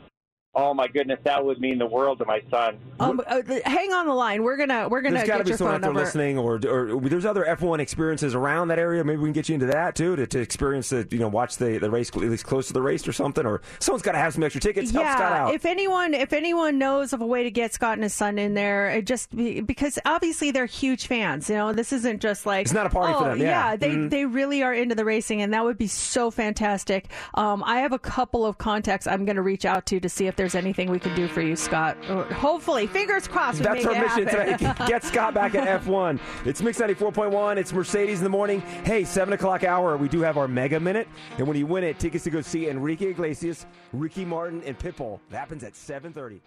Oh my goodness, that would mean the world to my son. Um, uh, hang on the line. We're gonna we're gonna There's got to get be someone out there listening, or, or there's other F1 experiences around that area. Maybe we can get you into that too to, to experience the you know watch the, the race at least close to the race or something. Or someone's got to have some extra tickets. Help Scott Yeah, out. if anyone if anyone knows of a way to get Scott and his son in there, it just be, because obviously they're huge fans. You know, this isn't just like It's not a party for oh, them, yeah. they Mhm. they really are into the racing, and that would be so fantastic. Um, I have a couple of contacts I'm going to reach out to to see if there's anything we can do for you, Scott. Or hopefully, fingers crossed. We That's our mission happen. tonight. Get Scott back at F1. It's Mix 94.1. It's Mercedes in the morning. Hey, 7 o'clock hour, we do have our mega minute. And when you win it, tickets to go see Enrique Iglesias, Ricky Martin, and Pitbull. That happens at 7.30.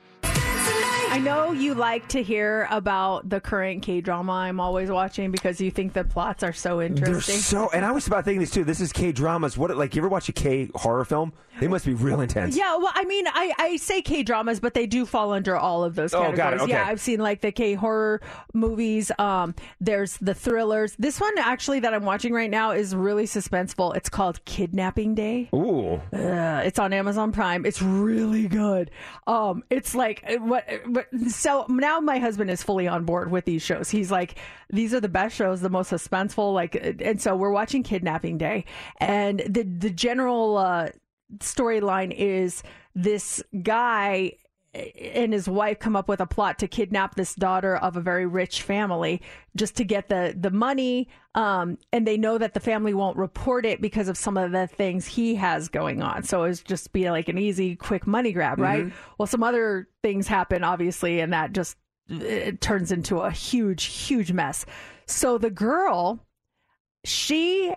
I know you like to hear about the current K drama I'm always watching because you think the plots are so They're interesting. so, and I was about thinking this too. This is K dramas. What, like, you ever watch a K horror film? They must be real intense. Yeah, well, I mean, I, I say K dramas, but they do fall under all of those Oh, categories. got it, okay. Yeah, I've seen like the K horror movies. Um, there's the thrillers. This one actually that I'm watching right now is really suspenseful. It's called Kidnapping Day. Ooh. Uh, it's on Amazon Prime. It's really good. Um, it's like what, what. So now my husband is fully on board with these shows. He's like, these are the best shows, the most suspenseful. Like, and so we're watching Kidnapping Day, and the the general uh, storyline is this guy and his wife come up with a plot to kidnap this daughter of a very rich family just to get the the money um and they know that the family won't report it because of some of the things he has going on. So it's just be like an easy quick money grab right? Mhm. well some other things happen obviously and that just it turns into a huge huge mess. So the girl she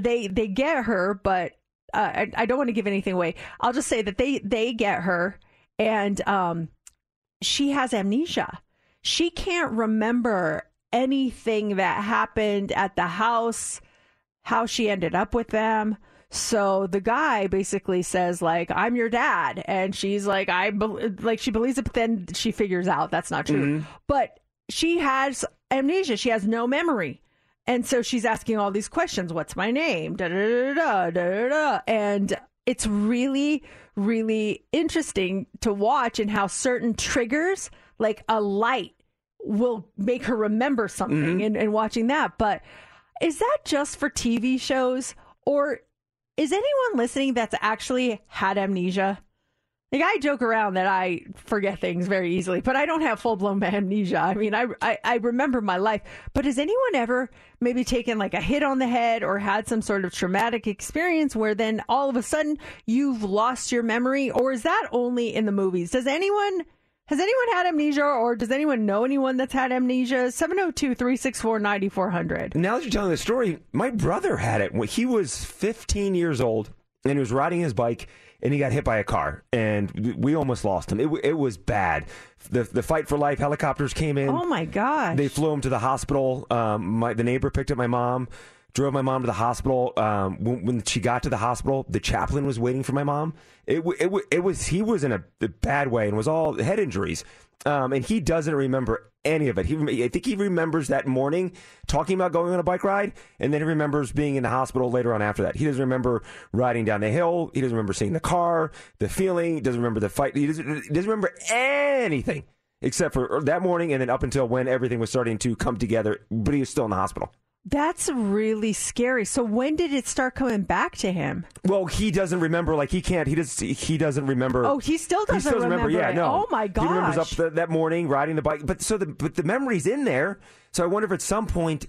they they get her but uh, I, I don't want to give anything away. I'll just say that they they get her and um she has amnesia. She can't remember anything that happened at the house how she ended up with them. So the guy basically says like i'm your dad. And she's like i bel like she believes it but then she figures out that's not true. Mhm. but she has amnesia. She has no memory. And so she's asking all these questions. What's my name? Da, da, da, da, da, da. and it's really really interesting to watch and how certain triggers like a light will make her remember something mm-hmm. and, and watching that. But is that just for tv shows or is anyone listening that's actually had amnesia like I joke around that I forget things very easily, but I don't have full blown amnesia. I mean, I, I I remember my life. But has anyone ever maybe taken like a hit on the head or had some sort of traumatic experience where then all of a sudden you've lost your memory, or is that only in the movies? Does anyone has anyone had amnesia, or does anyone know anyone that's had amnesia? 702 364 9400. Now that you're telling the story, my brother had it he was 15 years old and he was riding his bike and he got hit by a car and we- almost lost him. It, it was bad. The the fight for life helicopters came in. Oh my god! They flew him to the hospital. Um, my the neighbor picked up my mom, drove my mom to the hospital. Um, when, when she got to the hospital, the chaplain was waiting for my mom. It it, it was he was in a, a bad way and was all head injuries. Um, and he doesn't remember any of it. He, I think he remembers that morning talking about going on a bike ride, and then he remembers being in the hospital later on after that. He doesn't remember riding down the hill. He doesn't remember seeing the car, the feeling. He doesn't remember the fight. He doesn't, he doesn't remember anything except for that morning and then up until when everything was starting to come together. But he was still in the hospital. That's really scary. So when did it start coming back to him? Well, he doesn't remember. Like he can't. He does. He doesn't remember. Oh, he still doesn't still doesn't remember. Yeah, no. Oh my god. He remembers up gosh. th- that morning riding the bike. But so the but the memory's in there. So I wonder if at some point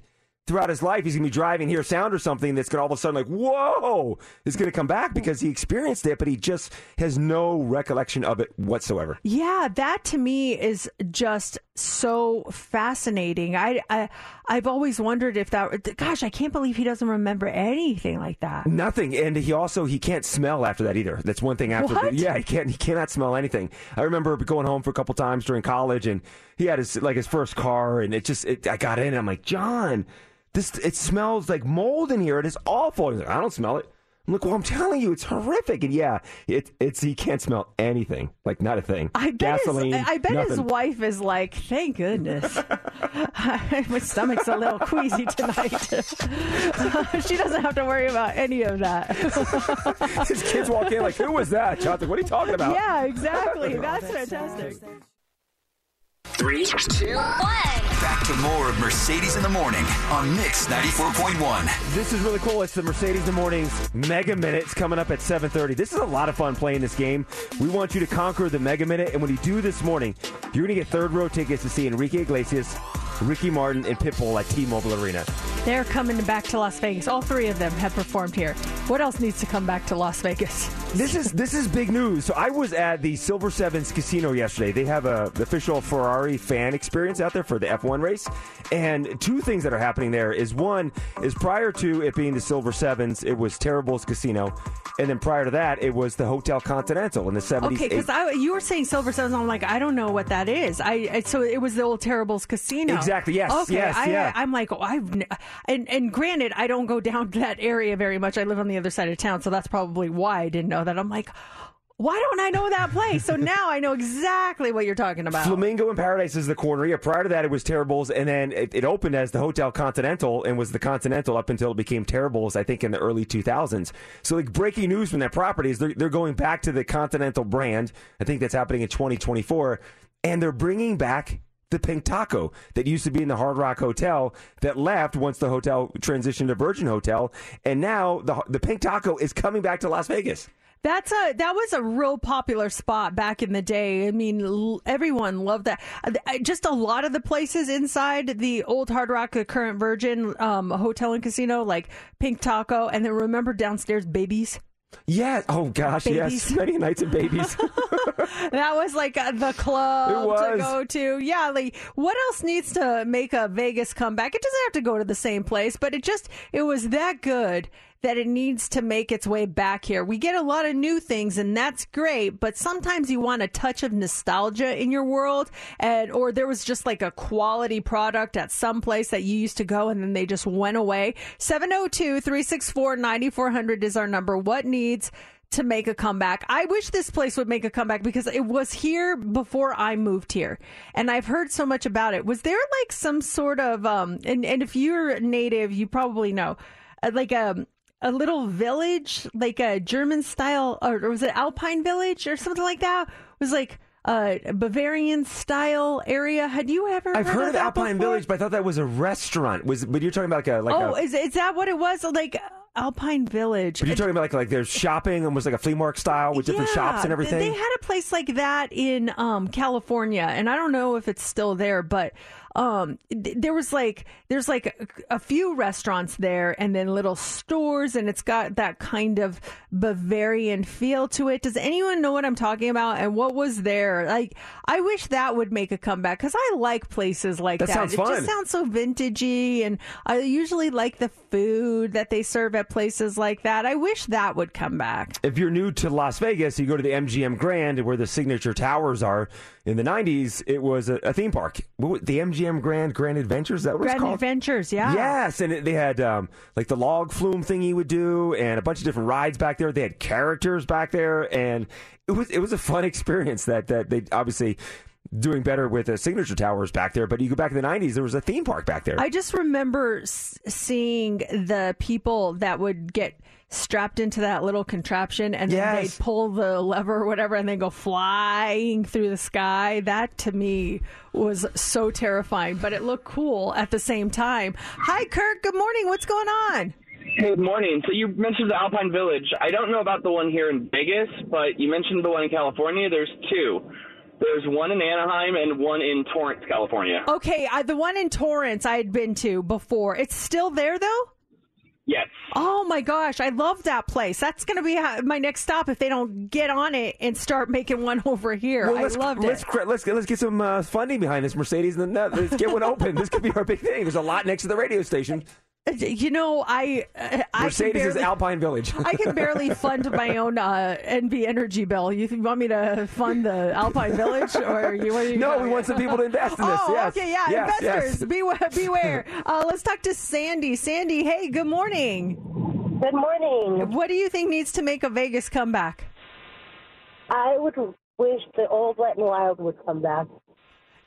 throughout his life he's gonna be driving, hear a sound or something that's gonna all of a sudden like whoa is gonna come back because he experienced it, but he just has no recollection of it whatsoever. Yeah, that to me is just so fascinating. I, I I've always wondered if that. Gosh, I can't believe he doesn't remember anything like that. Nothing, and he also he can't smell after that either. That's one thing after. What? yeah, he can't. He cannot smell anything. I remember going home for a couple times during college, and he had his like his first car, and it just it, I got in, and I'm like John, this it smells like mold in here. It is awful. He's like, I don't smell it. I'm like, well, I'm telling you, it's horrific. And yeah, it, it's he can't smell anything, like not a thing. I bet, Gasoline, his, I bet his wife is like, thank goodness. My stomach's a little queasy tonight. she doesn't have to worry about any of that. His kids walk in like, who was that? John's like, what are you talking about? Yeah, exactly. That's fantastic. Three, two, one. Back to more of Mercedes in the Morning on Mix 94.1. This is really cool. It's the Mercedes in the Mornings Mega Minutes coming up at 7:30. This is a lot of fun playing this game. We want you to conquer the Mega Minute, and when you do this morning, you're going to get third row tickets to see Enrique Iglesias, Ricky Martin, and Pitbull at T-Mobile Arena. They're coming back to Las Vegas. All three of them have performed here. What else needs to come back to Las Vegas? This is this is big news. So I was at the Silver Sevens Casino yesterday. They have a official Ferrari fan experience out there for the F1 race, and two things that are happening there is one is prior to it being the Silver Sevens, it was Terrible's Casino, and then prior to that, it was the Hotel Continental in the 70s. Okay, because you were saying Silver Sevens. I'm like, I don't know what that is. I, I so it was the old Terribles Casino. Exactly, yes, Okay. yes, I, yeah. I'm like, oh, I've n- and and granted, I don't go down that area very much. I live on the other side of town, so that's probably why I didn't know that. I'm like. Why don't I know that place? So now I know exactly what you're talking about. Flamingo in Paradise is the corner. Yeah, prior to that, it was Terribles, and then it, it opened as the Hotel Continental and was the Continental up until it became Terribles, I think, in the early 2000s. So, like, breaking news from that property is they're, they're going back to the Continental brand. I think that's happening in 2024, and they're bringing back the Pink Taco that used to be in the Hard Rock Hotel that left once the hotel transitioned to Virgin Hotel, and now the the Pink Taco is coming back to Las Vegas. That's a that was a real popular spot back in the day. I mean, l- everyone loved that. Uh, I- Just a lot of the places inside the old Hard Rock, the current Virgin um, Hotel and Casino, like Pink Taco, and then remember downstairs, Babies. Yeah. Oh gosh, yes. Babies. Many nights of babies. That was like uh, the club to go to. Yeah, like what else needs to make a Vegas comeback? It doesn't have to go to the same place, but it just it was that good that it needs to make its way back here. We get a lot of new things and that's great, but sometimes you want a touch of nostalgia in your world and or there was just like a quality product at some place that you used to go and then they just went away. 702-364-9400 is our number. What needs to make a comeback. I wish this place would make a comeback because it was here before I moved here. And I've heard so much about it. Was there like some sort of um and, and if you're native, you probably know. uh, Like a a little village, like a German style or, was it Alpine village or something like that? It was like a Bavarian style area. Had you ever I've heard of that Alpine before? Village, but I thought that was a restaurant. Was but you're talking about like a like oh, a. is is that what it was? Like Alpine Village. But you're talking about like like there's shopping, almost like a flea market style with different shops and everything. They had a place like that in um, California, and I don't know if it's still there, but um, th- there was like there's like a, a few restaurants there, and then little stores, and it's got that kind of Bavarian feel to it. Does anyone know what I'm talking about? And what was there? Like, I wish that would make a comeback because I like places like That that. sounds it fun. just sounds so vintagey, and I usually like the food that they serve at places like that. I wish that would come back. if you're new to Las Vegas, you go to the MGM Grand where the signature towers are. In the 90s, it was a, a theme park. Was- the MGM Grand Grand Adventures, that what Grand it's called? Adventures, yeah. Yes, and it, they had um, like the log flume thing you would do, and a bunch of different rides back there. They had characters back there, and it was it was a fun experience. That that they obviously doing better with the signature towers back there. But you go back in the '90s, there was a theme park back there. I just remember s- seeing the people that would get strapped into that little contraption and then Yes. they'd pull the lever or whatever and they go flying through the sky. That to me was so terrifying, but it looked cool at the same time. Hi, Kirk. Good morning. What's going on? Good morning. So you mentioned the Alpine Village. I don't know about the one here in Vegas, but you mentioned the one in California. There's two. There's one in Anaheim and one in Torrance, California. Okay, I, the one in Torrance I had been to before. It's still there though? Yes. Oh my gosh, I love that place. That's going to be my next stop if they don't get on it and start making one over here. Well, I let's, loved let's, it. let's let's get some uh, funding behind this Mercedes, and then uh, let's get one open. this could be our big thing. There's a lot next to the radio station. You know, I uh, I Mercedes can is Alpine Village. I can barely fund my own uh, NV Energy bill. You think- want me to fund the Alpine Village, or you? What are you No, we want some people to invest in this, Oh, yes. okay, yeah, Yes, investors, yes. beware, beware. Uh, let's talk to Sandy. Sandy, hey, good morning. Good morning. What do you think needs to make a Vegas comeback? I would wish the old Wet and Wild would come back.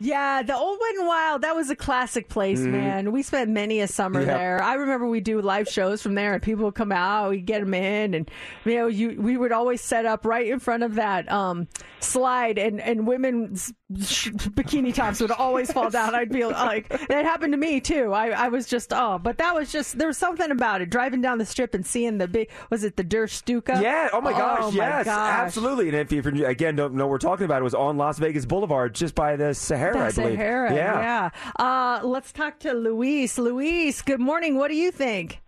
Yeah, the old Wet and Wild, that was a classic place, Mhm. man. We spent many a summer Yep. there. I remember we do live shows from there and people would come out, we get them in and you know, you we would always set up right in front of that um slide and and women's sh- bikini tops would always fall down. I'd be like that happened to me too. I I was just oh, but that was just there was something about it driving down the strip and seeing the big was it the Der Stuka? Yeah. Oh my gosh. Oh my yes. gosh. Absolutely. And if you again don't know what we're talking about, it was on Las Vegas Boulevard, just by the Sahara, That's I believe. Sahara, yeah. yeah. Uh, let's talk to Luis. Luis, good morning. What do you think?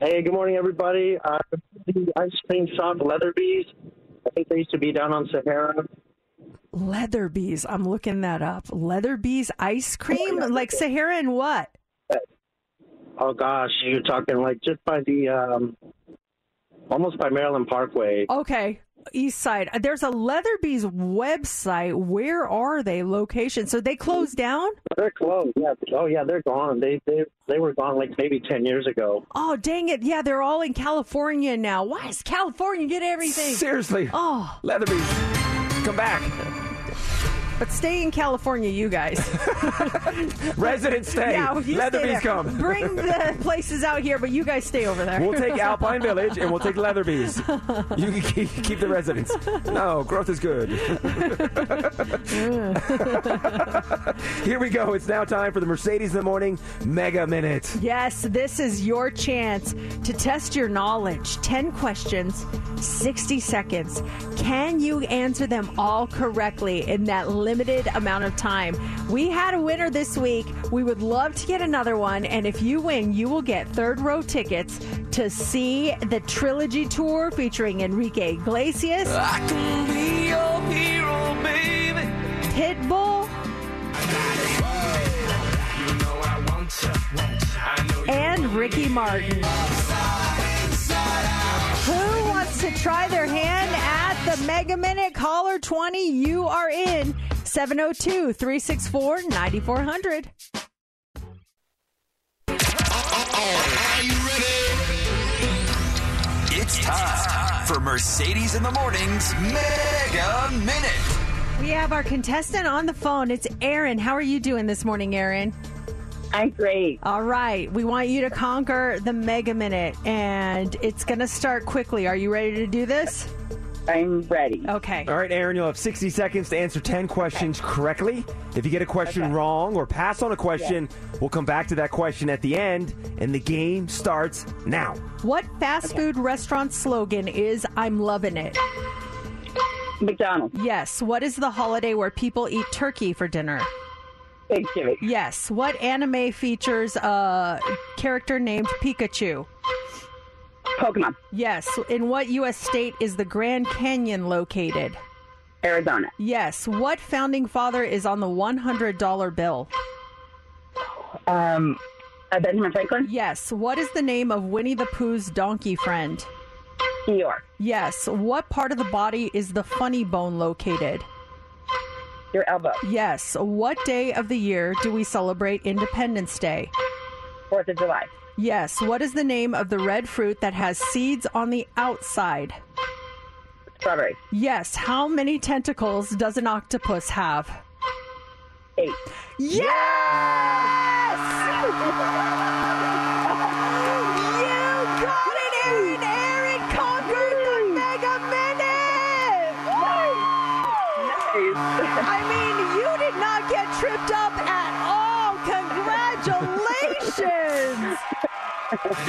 Hey, good morning, everybody. Uh, the ice cream shop Leatherby's. I think they used to be down on Sahara. Leatherby's. I'm looking that up. Leatherby's ice cream, like Sahara and what? Oh gosh, you're talking like just by the um, almost by Maryland Parkway. Okay, East Side. There's a Leatherby's website. Where are they? Location. So they closed down? They're closed. Yeah. Oh yeah, they're gone. They they they were gone like maybe ten years ago. Oh dang it! Yeah, they're all in California now. Why is California get everything? Seriously. Oh, Leatherby's, come back. But stay in California, you guys. Residents stay. Yeah, you stay Leatherby's there. come. Bring the places out here, but you guys stay over there. We'll take Alpine Village and we'll take Leatherby's. You can keep, keep the residents. No, growth is good. Here we go. It's now time for the Mercedes in the Morning Mega Minute. Yes, this is your chance to test your knowledge. 10 questions, 60 seconds. Can you answer them all correctly in that limited amount of time? We had a winner this week. We would love to get another one. And if you win, you will get third row tickets to see the trilogy tour featuring Enrique Iglesias. I can be your hero. Pitbull. You know I want you, want you. I know you and Ricky Martin. Who wants to try their hand at the Mega Minute? Caller 20, you are in 702 364 9400. It's time for Mercedes in the Morning's Mega Minute. We have our contestant on the phone. It's Aaron. How are you doing this morning, Aaron? I'm great. All right. We want you to conquer the Mega Minute, and it's going to start quickly. Are you ready to do this? I'm ready. Okay. All right, Aaron, you'll have 60 seconds to answer 10 questions correctly. If you get a question wrong or pass on a question, we'll come back to that question at the end, and the game starts now. What fast food restaurant slogan is I'm loving it? McDonald's. Yes. What is the holiday where people eat turkey for dinner? Thanksgiving. Yes. What anime features a character named Pikachu? Pokemon. Yes. In what U.S. state is the Grand Canyon located? Arizona. Yes. What founding father is on the $100 bill? Um, uh, Benjamin Franklin. Yes. What is the name of Winnie the Pooh's donkey friend? Eeyore. Yes. What part of the body is the funny bone located? Your elbow. Yes. What day of the year do we celebrate Independence Day? Fourth of July. Yes. What is the name of the red fruit that has seeds on the outside? Strawberry. Yes. How many tentacles does an octopus have? Eight. You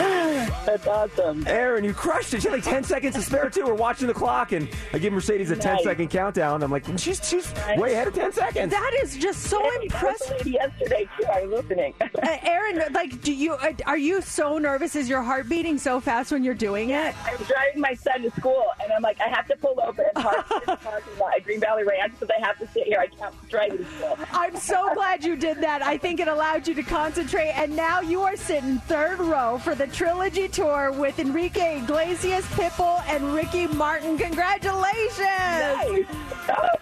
That's awesome. Aaron, you crushed it. She had like 10 seconds to spare, too. We're watching the clock, and I give Mercedes a 10 Nice. second countdown. I'm like, she's, she's way ahead of 10 seconds. That is just so impressive. Yesterday too, I was listening. Uh, Aaron, like, do you uh, are you so nervous? Is your heart beating so fast when you're doing it? I'm driving my son to school, and I'm like, I have to pull over and park in the parking lot at Green Valley Ranch because I have to sit here. I can't drive to school. I'm so glad you did that. I think it allowed you to concentrate, and now you are sitting third row for for the trilogy tour with Enrique Iglesias, Pitbull, and Ricky Martin. Congratulations!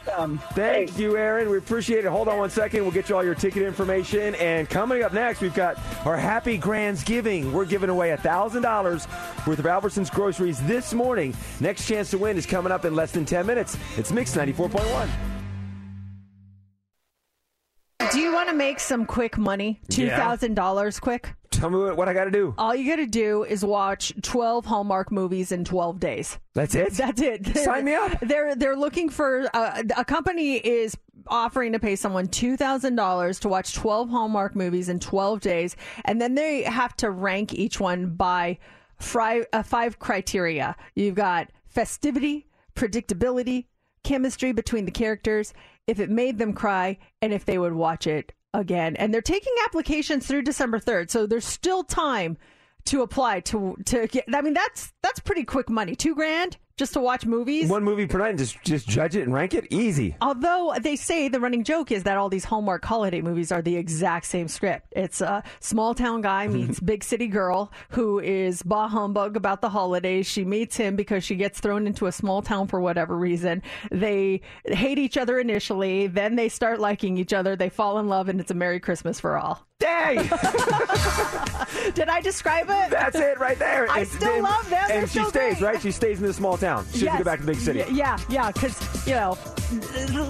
Awesome. Thank you, Aaron. We appreciate it. Hold on one second. We'll get you all your ticket information. And coming up next, we've got our Happy Grands Giving. We're giving away $1,000 worth of Albertsons groceries this morning. Next chance to win is coming up in less than 10 minutes. It's Mix 94.1. Do you want to make some quick money? Yeah. $2,000 quick? Tell me what, what I got to do. All you got to do is watch 12 Hallmark movies in 12 days. That's it? That's it. Sign me up. They're they're looking for uh, a company is offering to pay someone $2,000 to watch 12 Hallmark movies in 12 days and then they have to rank each one by fri- uh, five criteria. You've got festivity, predictability, chemistry between the characters, if it made them cry, and if they would watch it again. And they're taking applications through December 3rd, so there's still time to apply to to get I mean that's that's pretty quick money. 2 grand just to watch movies. One movie per night and just, just judge it and rank it? Easy. Although they say the running joke is that all these Hallmark holiday movies are the exact same script. It's a small town guy meets big city girl who is bah humbug about the holidays. She meets him because she gets thrown into a small town for whatever reason. They hate each other initially, then they start liking each other. They fall in love, and it's a Merry Christmas for all. Dang! Did I describe it? That's it right there. I And- still and- love them. They're And she so stays, great. right? She stays in the small town. She doesn't Yes. go back to the big city. Y- Yeah, yeah, because you know,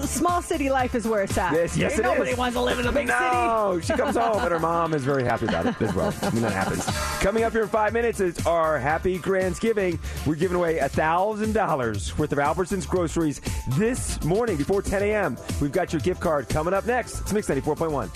small city life is where it's at. Yes, yes, it Nobody is. wants to live in a big no, city. No, she comes home and her mom is very happy about it as well. When that happens. Coming up here in five minutes is our Happy Grandsgiving. We're giving away $1,000 worth of Albertsons groceries this morning before 10 a.m. We've got your gift card coming up next. It's Mix 94.1.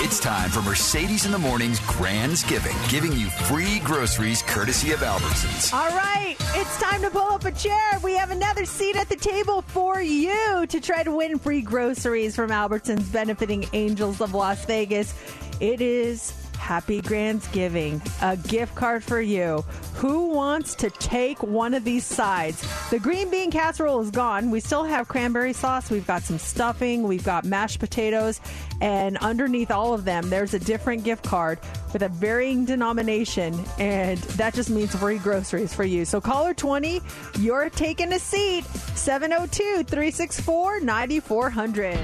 It's time for Mercedes in the Morning's Grandsgiving, giving you free groceries courtesy of Albertsons. All right, it's time to pull up a chair. We have another seat at the table for you to try to win free groceries from Albertsons benefiting Angels of Las Vegas. It is Happy Grandsgiving, a gift card for you. Who wants to take one of these sides? The green bean casserole is gone. We still have cranberry sauce. We've got some stuffing. We've got mashed potatoes. And underneath all of them, there's a different gift card with a varying denomination. And that just means free groceries for you. So caller 20, you're taking a seat. 702 364 9400.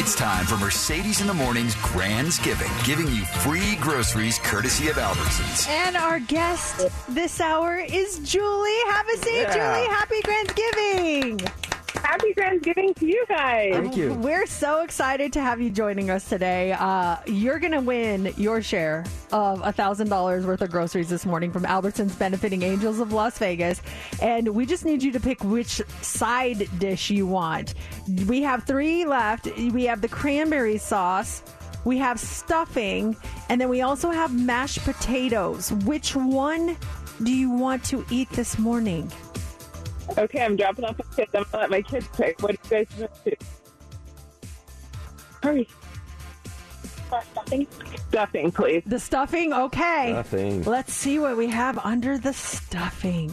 It's time for Mercedes in the Morning's Grandsgiving, giving you free groceries courtesy of Albertsons. And our guest this hour is Julie. Have a seat, Yeah. Julie. Happy Grandsgiving. Happy Grandsgiving to you guys. Thank you. We're so excited to have you joining us today. Uh, you're going to win your share of $1,000 worth of groceries this morning from Albertsons benefiting Angels of Las Vegas. And we just need you to pick which side dish you want. We have three left. We have the cranberry sauce. We have stuffing, and then we also have mashed potatoes. Which one do you want to eat this morning? Okay, I'm dropping off my kids. I'm gonna let my kids pick. What do you guys want to do? Hurry. Stuffing? Stuffing, please. The stuffing, okay. Stuffing. Let's see what we have under the stuffing.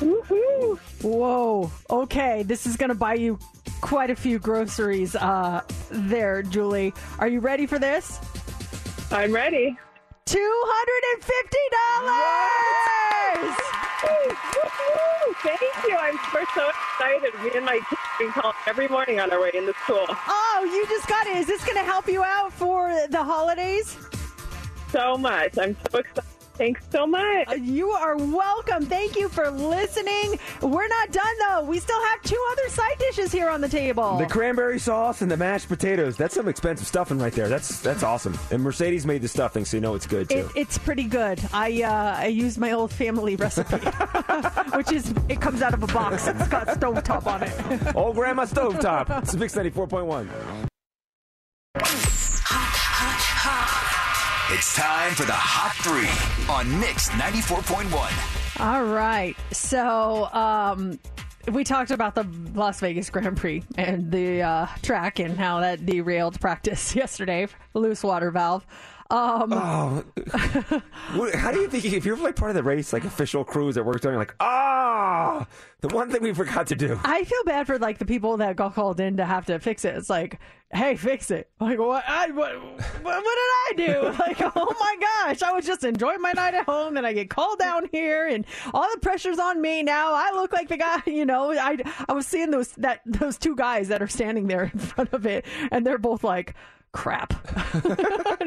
Woohoo! Whoa. Okay, this is going to buy you quite a few groceries uh, there, Julie. Are you ready for this? I'm ready. $250! Thank you. I'm we're so excited. Me and my kids been calling every morning on our way into school. Oh, you just got it. Is this going to help you out for the holidays? So much. I'm so excited. Thanks so much. Uh, You are welcome. Thank you for listening. We're not done, though. We still have two other side dishes here on the table. The cranberry sauce and the mashed potatoes. That's some expensive stuffing right there. That's that's awesome. And Mercedes made the stuffing, so you know it's good too. It, it's pretty good. I uh, I used my old family recipe, which is it comes out of a box. It's got stovetop on it. Old Grandma Stovetop. It's a Mix 94.1. It's time for the Hot Three on Mix 94.1. All right. So um, we talked about the Las Vegas Grand Prix and the uh, track and how that derailed practice yesterday. Loose water valve. Um, Oh, how do you think if you're like part of the race, like official crews that works on, you're like, ah, ah, the one thing we forgot to do. I feel bad for like the people that got called in to have to fix it. It's like, hey, fix it. Like what? I, what, what did I do? Like, oh my gosh, I was just enjoying my night at home, and I get called down here, and all the pressure's on me now. I look like the guy, you know. I I was seeing those that those two guys that are standing there in front of it, and they're both like. Crap.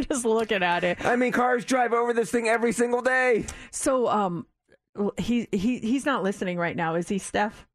just looking at it. I mean, cars drive over this thing every single day. So, um, he he he's not listening right now, is he, Steph?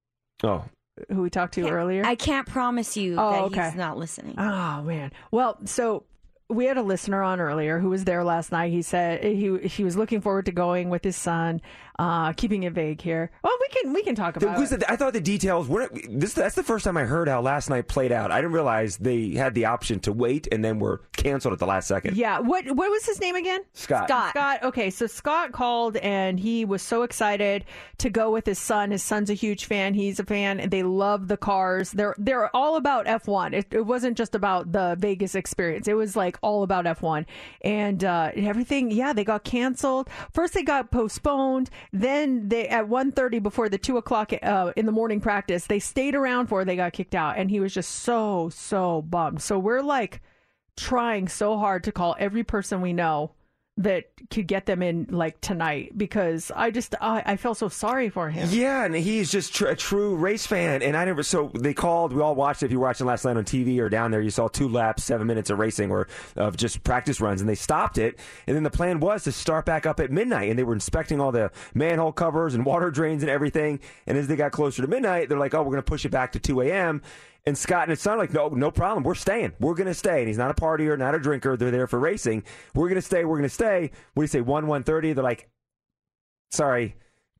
Oh, who we talked to earlier? I can't promise you Oh, that okay. he's not listening. Oh man. Well, so we had a listener on earlier who was there last night. He said he he was looking forward to going with his son. Uh, keeping it vague here. Well, we can we can talk about. was it. the- I thought the details weren't. This that's the first time I heard how last night played out. I didn't realize they had the option to wait and then were canceled at the last second. Yeah. What what was his name again? Scott. Scott. Scott. Okay, so Scott called and he was so excited to go with his son. His son's a huge fan. He's a fan, and they love the cars. They're they're all about F one. It, it wasn't just about the Vegas experience. It was like all about F one and uh, everything. Yeah, they got canceled. First, they got postponed. Then they at 1.30 before the two o'clock uh, in the morning practice, they stayed around for. They got kicked out, and he was just so so bummed. So we're like trying so hard to call every person we know that could get them in like tonight because I just I, I felt so sorry for him. Yeah, and he's just tr- a true race fan. And I never. So they called. We all watched. it. If you were watching last night on TV or down there, you saw two laps, seven minutes of racing or of just practice runs, and they stopped it. And then the plan was to start back up at midnight, and they were inspecting all the manhole covers and water drains and everything. And as they got closer to midnight, they're like, "Oh, we're going to push it back to 2 a.m." And Scott and his son are like, no, no problem. We're staying. We're going to stay. And he's not a partier, not a drinker. They're there for racing. We're going to stay. We're going to stay. What do you say? 1, 130? They're like, sorry.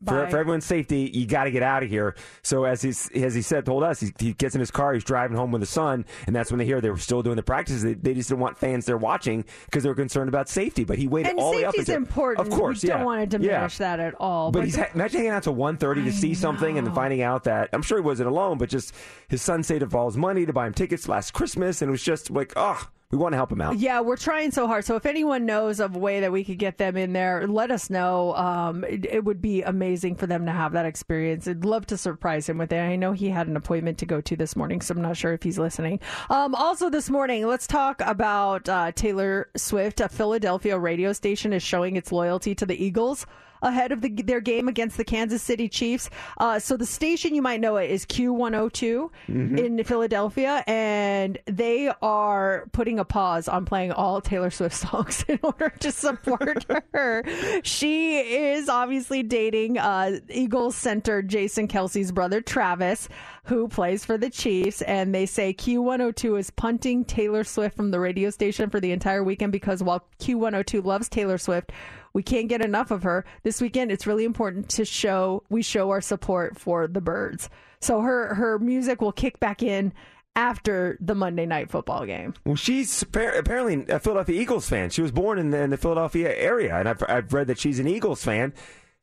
For, for everyone's safety, you got to get out of here. So as he's, as he said, told us, he, he gets in his car, he's driving home with his son, and that's when they hear they were still doing the practices. They, they just didn't want fans there watching because they were concerned about safety. But he waited And all the way up safety's important. Of course, we yeah, don't want to yeah. diminish that at all. But, he's ha- imagine hanging out till 1.30 to see something and then finding out that I'm sure he wasn't alone, but just his son saved up all his money to buy him tickets last Christmas, and it was just like, oh, we want to help him out. Yeah, we're trying so hard. So if anyone knows of a way that we could get them in there, let us know. Um, it, it would be amazing for them to have that experience. I'd love to surprise him with it. I know he had an appointment to go to this morning, so I'm not sure if he's listening. Um, also this morning, let's talk about uh, Taylor Swift. A Philadelphia radio station is showing its loyalty to the Eagles ahead of the, their game against the Kansas City Chiefs. Uh, so the station, you might know it, is Q102 Mhm. in Philadelphia, and they are putting a pause on playing all Taylor Swift songs in order to support her. She is obviously dating uh, Eagles center Jason Kelce's brother Travis, who plays for the Chiefs, and they say Q102 is punting Taylor Swift from the radio station for the entire weekend because while Q102 loves Taylor Swift, we can't get enough of her. This weekend, it's really important to show we show our support for the birds. So her her music will kick back in after the Monday night football game. Well, she's apparently a Philadelphia Eagles fan. She was born in the, in the Philadelphia area, and I've, I've read that she's an Eagles fan.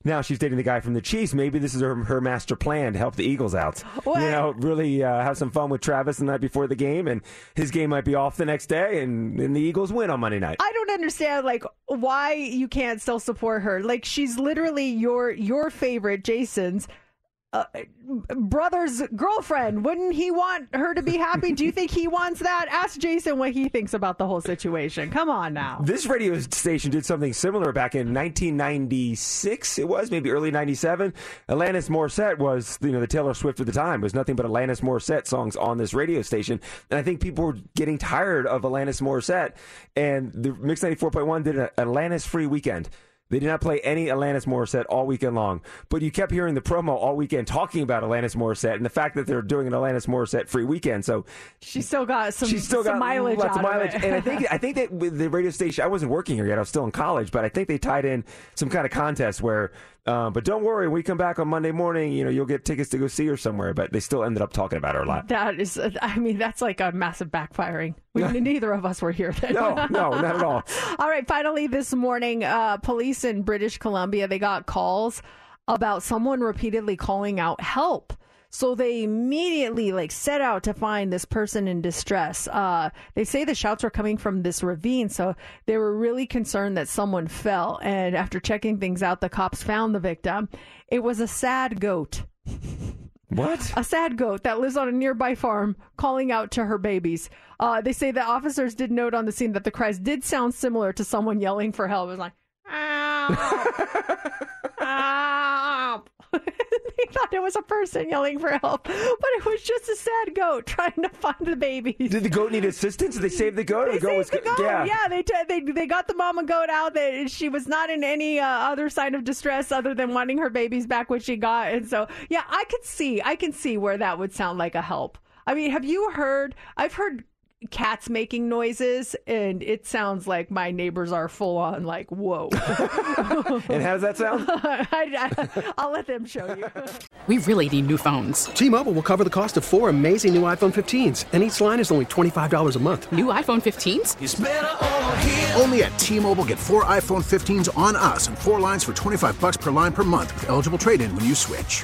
Now she's dating the guy from the Chiefs. Maybe this is her, her master plan to help the Eagles out. You know, really uh, have some fun with Travis the night before the game, and his game might be off the next day, and, and the Eagles win on Monday night. I don't understand like why you can't still support her. Like she's literally your your favorite Jason's uh, brother's girlfriend. Wouldn't he want her to be happy? Do you think he wants that? Ask Jason what he thinks about the whole situation. Come on now. This radio station did something similar back in 1996. It was maybe early 97. Alanis Morissette was, you know, the Taylor Swift of the time. It was nothing but Alanis Morissette songs on this radio station. And I think people were getting tired of Alanis Morissette. And the Mix 94.1 did an Alanis free weekend. They did not play any Alanis Morissette all weekend long, but you kept hearing the promo all weekend talking about Alanis Morissette and the fact that they're doing an Alanis Morissette free weekend. So She still got some, she's still some got mileage lots of mileage. it. and I think I think that with the radio station, I wasn't working here yet. I was still in college, but I think they tied in some kind of contest where. Um, but don't worry, when we come back on Monday morning, you know you'll get tickets to go see her somewhere. But they still ended up talking about her a lot. That is, I mean, that's like a massive backfiring. We, neither of us were here then. No, no, not at all. all right, finally this morning, uh, police in British Columbia they got calls about someone repeatedly calling out help. So they immediately like set out to find this person in distress. Uh, they say the shouts were coming from this ravine, so they were really concerned that someone fell. And after checking things out, the cops found the victim. It was a sad goat. What? A sad goat that lives on a nearby farm calling out to her babies. Uh, they say the officers did note on the scene that the cries did sound similar to someone yelling for help. It was like, help. they thought it was a person yelling for help, but it was just a sad goat trying to find the babies. Did the goat need assistance? Did they save the goat? Or They the goat was the goat. yeah. Yeah, they, t- they they got the mama goat out. They, she was not in any uh, other sign of distress other than wanting her babies back, which she got. And so, yeah, I could see, I can see where that would sound like a help. I mean, have you heard? I've heard cats making noises, and it sounds like my neighbors are full on like, whoa. And how does that sound? I, will let them show you. We really need new phones. T-Mobile will cover the cost of four amazing new iPhone 15s, and each line is only $25 a month. New iPhone 15s? Only at T-Mobile get four iPhone 15s on us and four lines for 25 bucks per line per month with eligible trade-in when you switch.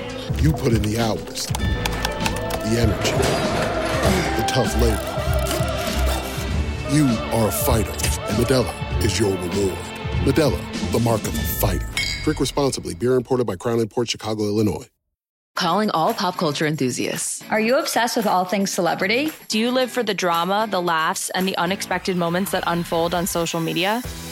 You put in the hours, the energy, the tough labor. You are a fighter, and Modelo is your reward. Modelo, the mark of a fighter. Drink responsibly. Beer imported by Crown Port Chicago, Illinois. Calling all pop culture enthusiasts. Are you obsessed with all things celebrity? Do you live for the drama, the laughs, and the unexpected moments that unfold on social media?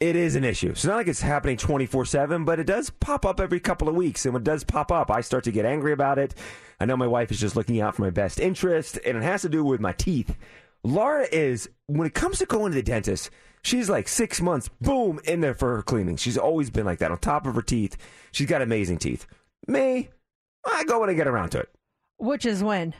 it is an issue. It's not like it's happening 24 7, but it does pop up every couple of weeks. And when it does pop up, I start to get angry about it. I know my wife is just looking out for my best interest, and it has to do with my teeth. Laura is, when it comes to going to the dentist, she's like six months, boom, in there for her cleaning. She's always been like that on top of her teeth. She's got amazing teeth. Me, I go when I get around to it. Which is when?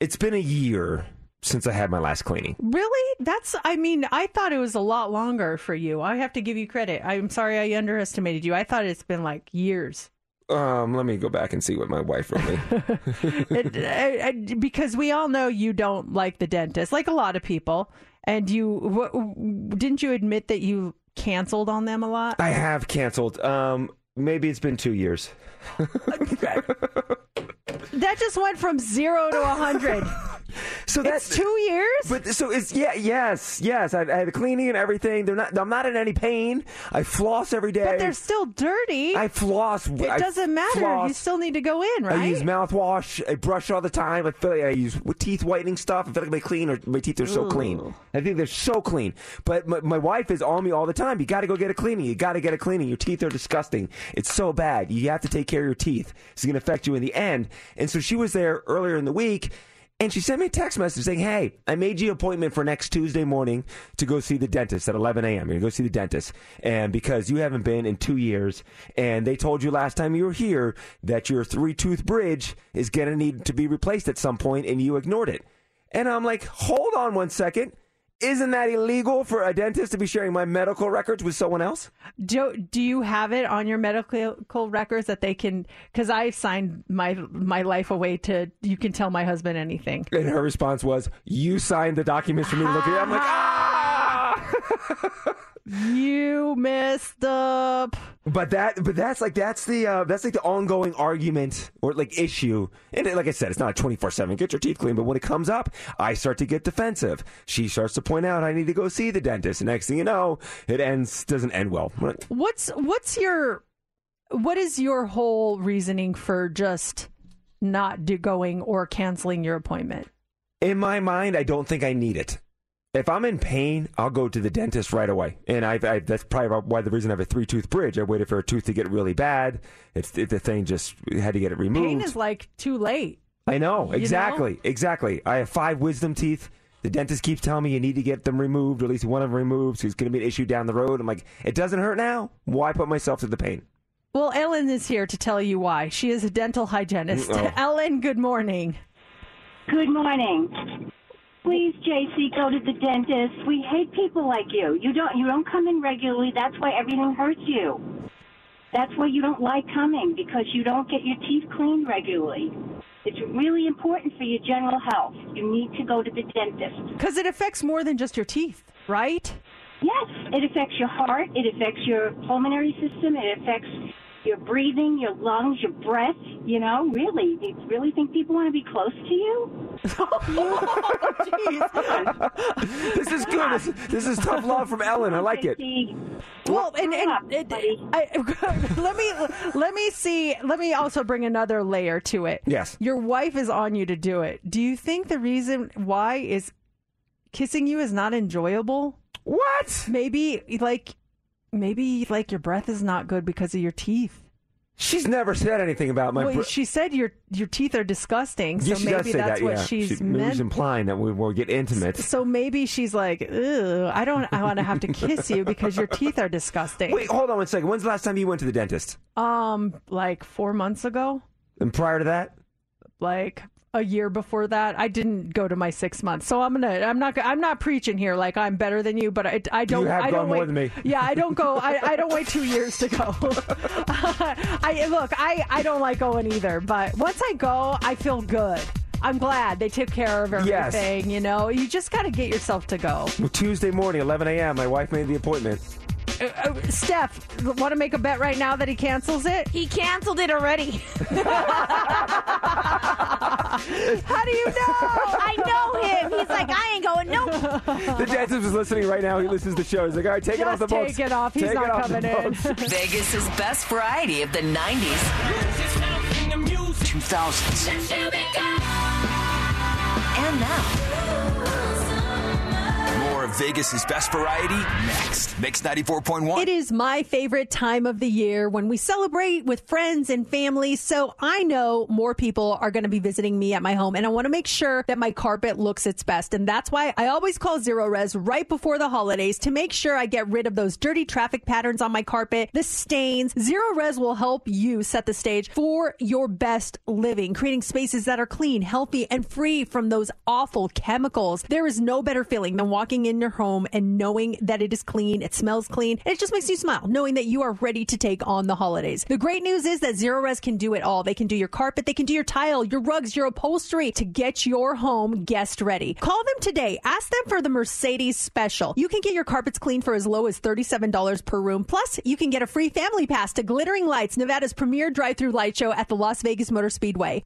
It's been a year since I had my last cleaning. Really? That's, I mean, I thought it was a lot longer for you. I have to give you credit. I'm sorry I underestimated you. I thought it's been like years. Um, let me go back and see what my wife wrote me. It- I- I- because we all know you don't like the dentist, like a lot of people. And you, didn't you admit that you canceled on them a lot? I have canceled. Um, maybe it's been two years. That just went from zero to a hundred. So that's two years. But so it's yeah, yes, yes. I, I had the cleaning and everything. They're not. I'm not in any pain. I floss every day. But they're still dirty. I floss. It I doesn't matter. floss. You still need to go in, right? I use mouthwash. I brush all the time. I feel like I use teeth whitening stuff. I feel like my clean or my teeth are so clean. I think they're so clean. But my, my wife is on me all the time. You got to go get a cleaning. You got to get a cleaning. Your teeth are disgusting. It's so bad. You have to take care of your teeth. It's going to affect you in the end. And so she was there earlier in the week. And she sent me a text message saying, Hey, I made you an appointment for next Tuesday morning to go see the dentist at 11 a.m. You're going to go see the dentist. And because you haven't been in two years, and they told you last time you were here that your three tooth bridge is going to need to be replaced at some point, and you ignored it. And I'm like, Hold on one second. Isn't that illegal for a dentist to be sharing my medical records with someone else? Do Do you have it on your medical records that they can? Because I signed my my life away to. You can tell my husband anything. And her response was, You signed the documents for me to look at. I'm like, Ah! You messed up. But that, but that's like that's the uh, that's like the ongoing argument or like issue. And like I said, it's not a twenty four seven get your teeth clean. But when it comes up, I start to get defensive. She starts to point out I need to go see the dentist. And next thing you know, it ends doesn't end well. What's What's your What is your whole reasoning for just not do going or canceling your appointment? In my mind, I don't think I need it. If I'm in pain, I'll go to the dentist right away. And I've, I, that's probably why the reason I have a three tooth bridge. I waited for a tooth to get really bad. It's it, the thing just had to get it removed. Pain is like too late. I know know? exactly, exactly. I have five wisdom teeth. The dentist keeps telling me you need to get them removed, or at least one of them removed. So it's going to be an issue down the road. I'm like, it doesn't hurt now. Why put myself through the pain? Well, Ellen is here to tell you why. She is a dental hygienist. Mm, oh. Ellen, good morning. Good morning. Please, JC, go to the dentist. We hate people like you. You don't you don't come in regularly. That's why everything hurts you. That's why you don't like coming because you don't get your teeth cleaned regularly. It's really important for your general health. You need to go to the dentist. Because it affects more than just your teeth, right? Yes, it affects your heart, it affects your pulmonary system, it affects your breathing, your lungs, your breath. You know, really, do you really think people want to be close to you? This is good. This, this is tough love from Ellen. I like it. Well, and, and, and I, let me let me see. Let me also bring another layer to it. Yes. Your wife is on you to do it. Do you think the reason why is kissing you is not enjoyable? What? Maybe like maybe like your breath is not good because of your teeth. She's never said anything about my. well, br- she said your your teeth are disgusting, so yeah, she maybe does say that's that. what yeah, she's she, maybe meant. she's implying that we will get intimate. So maybe she's like, Ugh, I don't I want to have to kiss you because your teeth are disgusting. Wait, hold on one second. When's the last time you went to the dentist? Um, like four months ago, And prior to that? like a year before that, I didn't go to my six months. So I'm gonna, I'm not, I'm not preaching here like I'm better than you, but I, I don't, have I gone don't more wait, than me. Yeah, I don't go, I, I don't wait two years to go. I look, I, I don't like going either, but once I go, I feel good. I'm glad they took care of Yes. everything. You know, you just got to get yourself to go. Well, Tuesday morning, 11 a.m. My wife made the appointment. Uh, uh, Steph, want to make a bet right now that he cancels it? He canceled it already. How do you know? I know him. He's like, I ain't going. Nope. The dentist is listening right now. He listens to the show. He's like, all right, take it off the Just books. take it off. He's Take not it off the coming in. books. Vegas's best variety of the 90s, 2000s, and now. Vegas's best variety next. Mix 94.1. It is my favorite time of the year when we celebrate with friends and family. So I know more people are going to be visiting me at my home and I want to make sure that my carpet looks its best. And that's why I always call Zerorez right before the holidays to make sure I get rid of those dirty traffic patterns on my carpet, the stains. Zerorez will help you set the stage for your best living, creating spaces that are clean, healthy, and free from those awful chemicals. There is no better feeling than walking in your home and knowing that it is clean, it smells clean, and it just makes you smile, knowing that you are ready to take on the holidays. The great news is that Zerorez can do it all. They can do your carpet, they can do your tile, your rugs, your upholstery to get your home guest ready. Call them today. Ask them for the Mercedes special. You can get your carpets clean for as low as $37 per room. Plus, you can get a free family pass to Glittering Lights, Nevada's premier drive-through light show at the Las Vegas Motor Speedway.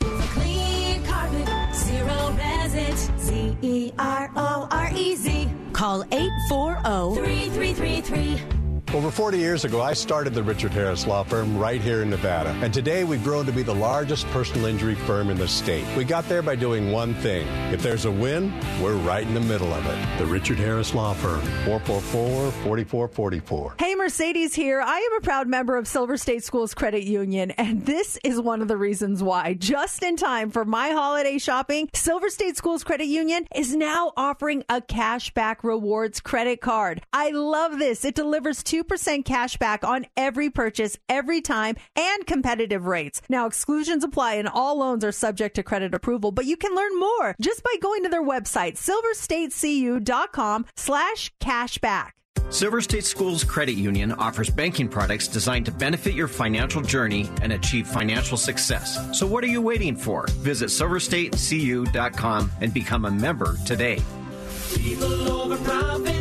Resin, Z E R O R E Z. Call 840 3333. Over 40 years ago, I started the Richard Harris Law Firm right here in Nevada. And today we've grown to be the largest personal injury firm in the state. We got there by doing one thing. If there's a win, we're right in the middle of it. The Richard Harris Law Firm, 444 4444. Hey, Mercedes here. I am a proud member of Silver State Schools Credit Union, and this is one of the reasons why. Just in time for my holiday shopping, Silver State Schools Credit Union is now offering a cashback rewards credit card. I love this. It delivers 2% cash back on every purchase, every time, and competitive rates. Now, exclusions apply and all loans are subject to credit approval, but you can learn more just by going to their website, silverstatecu.com slash cashback. Silver State Schools Credit Union offers banking products designed to benefit your financial journey and achieve financial success. So what are you waiting for? Visit silverstatecu.com and become a member today.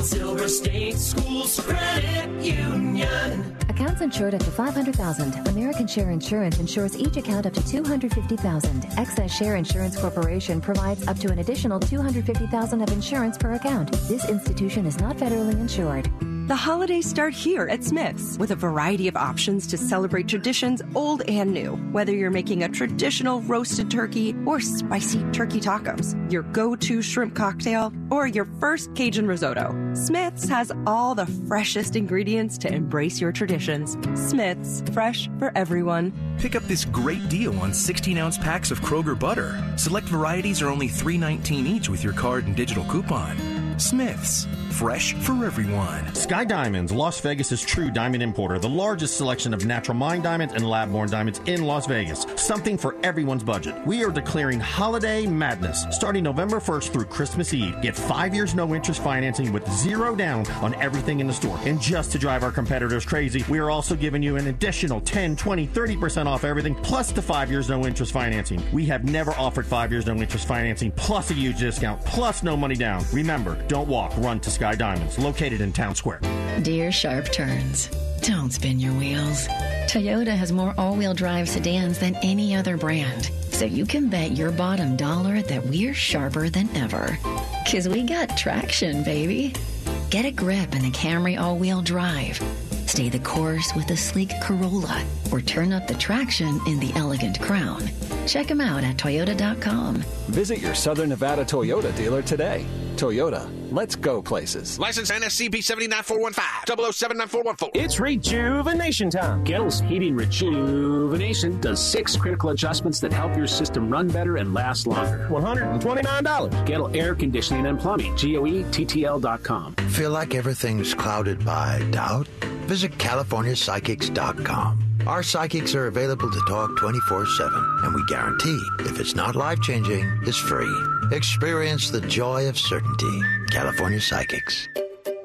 Silver State Schools Credit Union. Accounts insured up to 500,000. American Share Insurance insures each account up to 250,000. Excess Share Insurance Corporation provides up to an additional 250,000 of insurance per account. This institution is not federally insured. The holidays start here at Smith's with a variety of options to celebrate traditions old and new. Whether you're making a traditional roasted turkey or spicy turkey tacos, your go to shrimp cocktail, or your first Cajun risotto, Smith's has all the freshest ingredients to embrace your traditions. Smith's, fresh for everyone. Pick up this great deal on 16 ounce packs of Kroger butter. Select varieties are only $3.19 each with your card and digital coupon. Smith's, fresh for everyone. Sky Diamonds, Las Vegas' true diamond importer, the largest selection of natural mine diamonds and lab-born diamonds in Las Vegas. Something for everyone's budget. We are declaring holiday madness starting November 1st through Christmas Eve. Get 5 years no interest financing with zero down on everything in the store. And just to drive our competitors crazy, we are also giving you an additional 10, 20, 30% off everything plus the 5 years no interest financing. We have never offered 5 years no interest financing plus a huge discount plus no money down. Remember, don't walk, run to Sky Diamonds, located in Town Square. Dear Sharp Turns, don't spin your wheels. Toyota has more all wheel drive sedans than any other brand. So you can bet your bottom dollar that we're sharper than ever. Cause we got traction, baby. Get a grip in the Camry all wheel drive. Stay the course with the sleek Corolla or turn up the traction in the elegant Crown. Check them out at Toyota.com. Visit your Southern Nevada Toyota dealer today. Toyota, let's go places. License NSCP 79415 0079414. It's rejuvenation time. Goettl's Heating Rejuvenation does six critical adjustments that help your system run better and last longer. $129. Kettle Air Conditioning and Plumbing. E GOETTL.com. Feel like everything's clouded by doubt? Visit CaliforniaPsychics.com. Our psychics are available to talk 24 7, and we guarantee if it's not life changing, it's free. Experience the joy of certainty. California Psychics.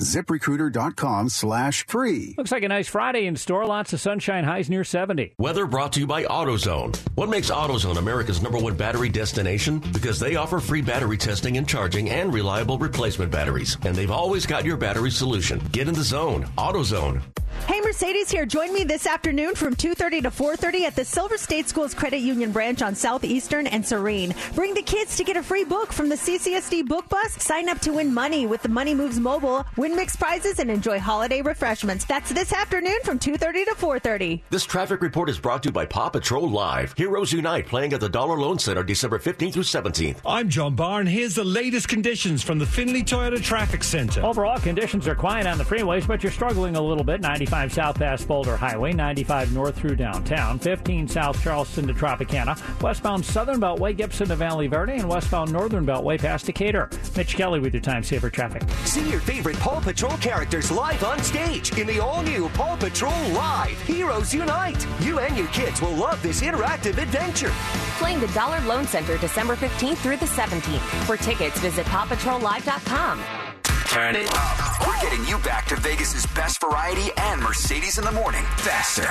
ZipRecruiter.com slash free. Looks like a nice Friday in store. Lots of sunshine, highs near 70. Weather brought to you by AutoZone. What makes AutoZone America's number one battery destination? Because they offer free battery testing and charging and reliable replacement batteries. And they've always got your battery solution. Get in the zone. AutoZone. Hey, Mercedes here. Join me this afternoon from 2.30 to 4.30 at the Silver State Schools Credit Union branch on Southeastern and Serene. Bring the kids to get a free book from the CCSD Book Bus. Sign up to win money with the Money Moves Mobile. Win mixed prizes and enjoy holiday refreshments. That's this afternoon from 2.30 to 4.30. This traffic report is brought to you by Paw Patrol Live. Heroes Unite playing at the Dollar Loan Center December 15th through 17th. I'm John Barr, and here's the latest conditions from the Findlay Toyota Traffic Center. Overall, conditions are quiet on the freeways, but you're struggling a little bit. 95 south past Boulder Highway, 95 north through downtown, 15 south Charleston to Tropicana, westbound southern beltway Gibson to Valle Verde, and westbound northern beltway past Decatur. Mitch Kelly with your time saver traffic. See your favorite Paw Patrol characters live on stage in the all-new Paw Patrol Live. Heroes Unite. You and your kids will love this interactive adventure. Playing the Dollar Loan Center December 15th through the 17th. For tickets, visit PawPatrolLive.com. Turn it up. We're getting you back to Vegas's best variety and Mercedes in the morning. Faster.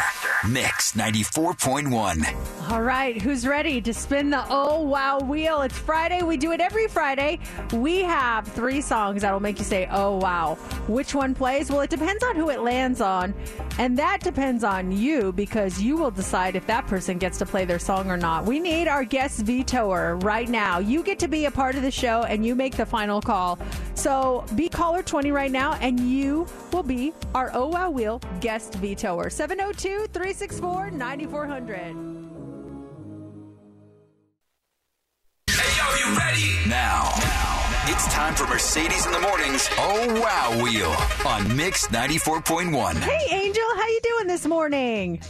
Mix 94.1. All right, who's ready to spin the oh wow wheel? It's Friday. We do it every Friday. We have three songs that will make you say oh wow. Which one plays? Well, it depends on who it lands on. And that depends on you because you will decide if that person gets to play their song or not. We need our guest vetoer right now. You get to be a part of the show and you make the final call. So be caller 20 right now and you will be our oh wow wheel guest vetoer. 702 364 9400. Hey, yo, you ready? Now, it's time for Mercedes in the Morning's Oh Wow Wheel on Mix 94.1. Hey, Angel, how you doing this morning?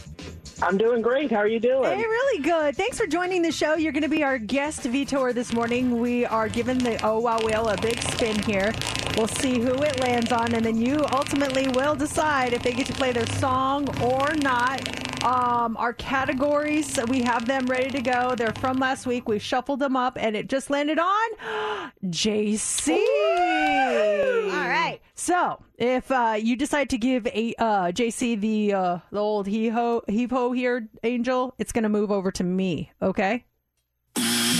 I'm doing great. How are you doing? Hey, really good. Thanks for joining the show. You're going to be our guest vetoer this morning. We are giving the Oh Wow Wheel a big spin here. We'll see who it lands on, and then you ultimately will decide if they get to play their song or not. Um, our categories, we have them ready to go. They're from last week. We shuffled them up, and it just landed on JC. All right. So if uh, you decide to give a uh, JC the uh, the old he ho heave ho here, Angel, it's going to move over to me. Okay.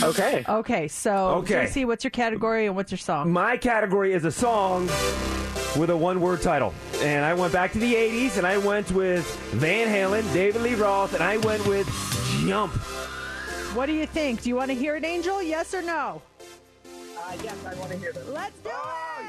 Okay. Okay. So Okay. JC, what's your category and what's your song? My category is a song with a one word title. And I went back to the 80s and I went with Van Halen, David Lee Roth, and I went with Jump. What do you think? Do you want to hear it, Angel? Yes or no? Uh, yes, I want to hear this. Let's do it.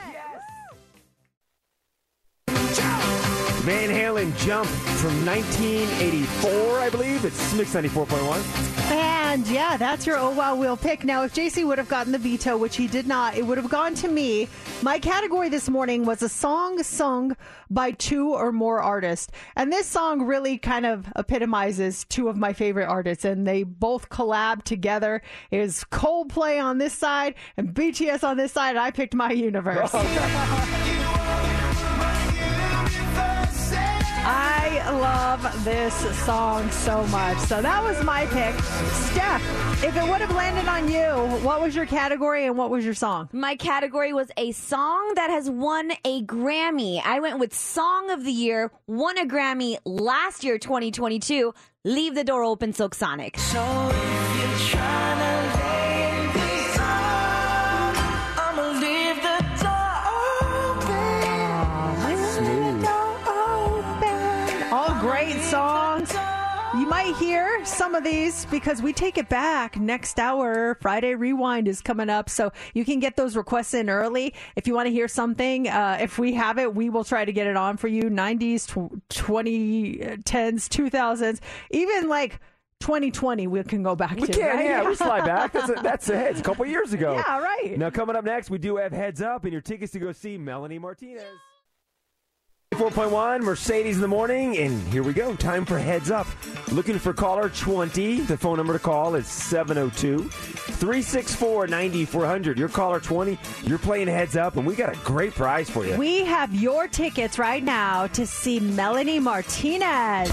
Van Halen Jump from 1984, I believe. It's Mix 94.1. And yeah, that's your oh wow wheel pick. Now, if JC would have gotten the veto, which he did not, it would have gone to me. My category this morning was a song sung by two or more artists. And this song really kind of epitomizes two of my favorite artists, and they both collab together. It is Coldplay on this side and BTS on this side, and I picked my universe. I love this song so much. So that was my pick. Steph, if it would have landed on you, what was your category and what was your song? My category was a song that has won a Grammy. I went with Song of the Year, won a Grammy last year, 2022. Leave the door open, Silk Sonic. All some of these because we take it back next hour. Friday Rewind is coming up, so you can get those requests in early. If you want to hear something, uh, if we have it, we will try to get it on for you. 90s, tw- 2010s, 2000s, even like 2020, we can go back We to. can, right? yeah, we slide back. That's a, that's a, it's a couple years ago. Yeah, right. Now, coming up next, we do have Heads Up and your tickets to go see Melanie Martinez. 4.1 Mercedes in the morning, and here we go. Time for Heads Up. Looking for caller 20. The phone number to call is 702 364 9400. You're caller 20. You're playing Heads Up, and we got a great prize for you. We have your tickets right now to see Melanie Martinez.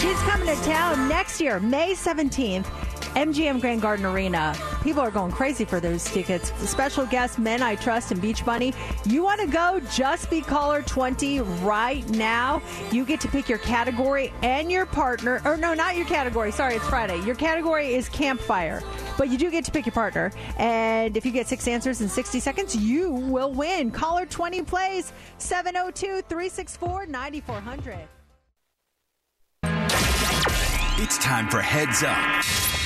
She's coming to town next year, May 17th, MGM Grand Garden Arena. People are going crazy for those tickets. Special guest Men I Trust and Beach Bunny. You want to go? Just be caller 20 right now. You get to pick your category and your partner. Or no, not your category. Sorry, it's Friday. Your category is campfire. But you do get to pick your partner. And if you get six answers in 60 seconds, you will win. Caller 20 plays 702 364 9400. It's time for Heads Up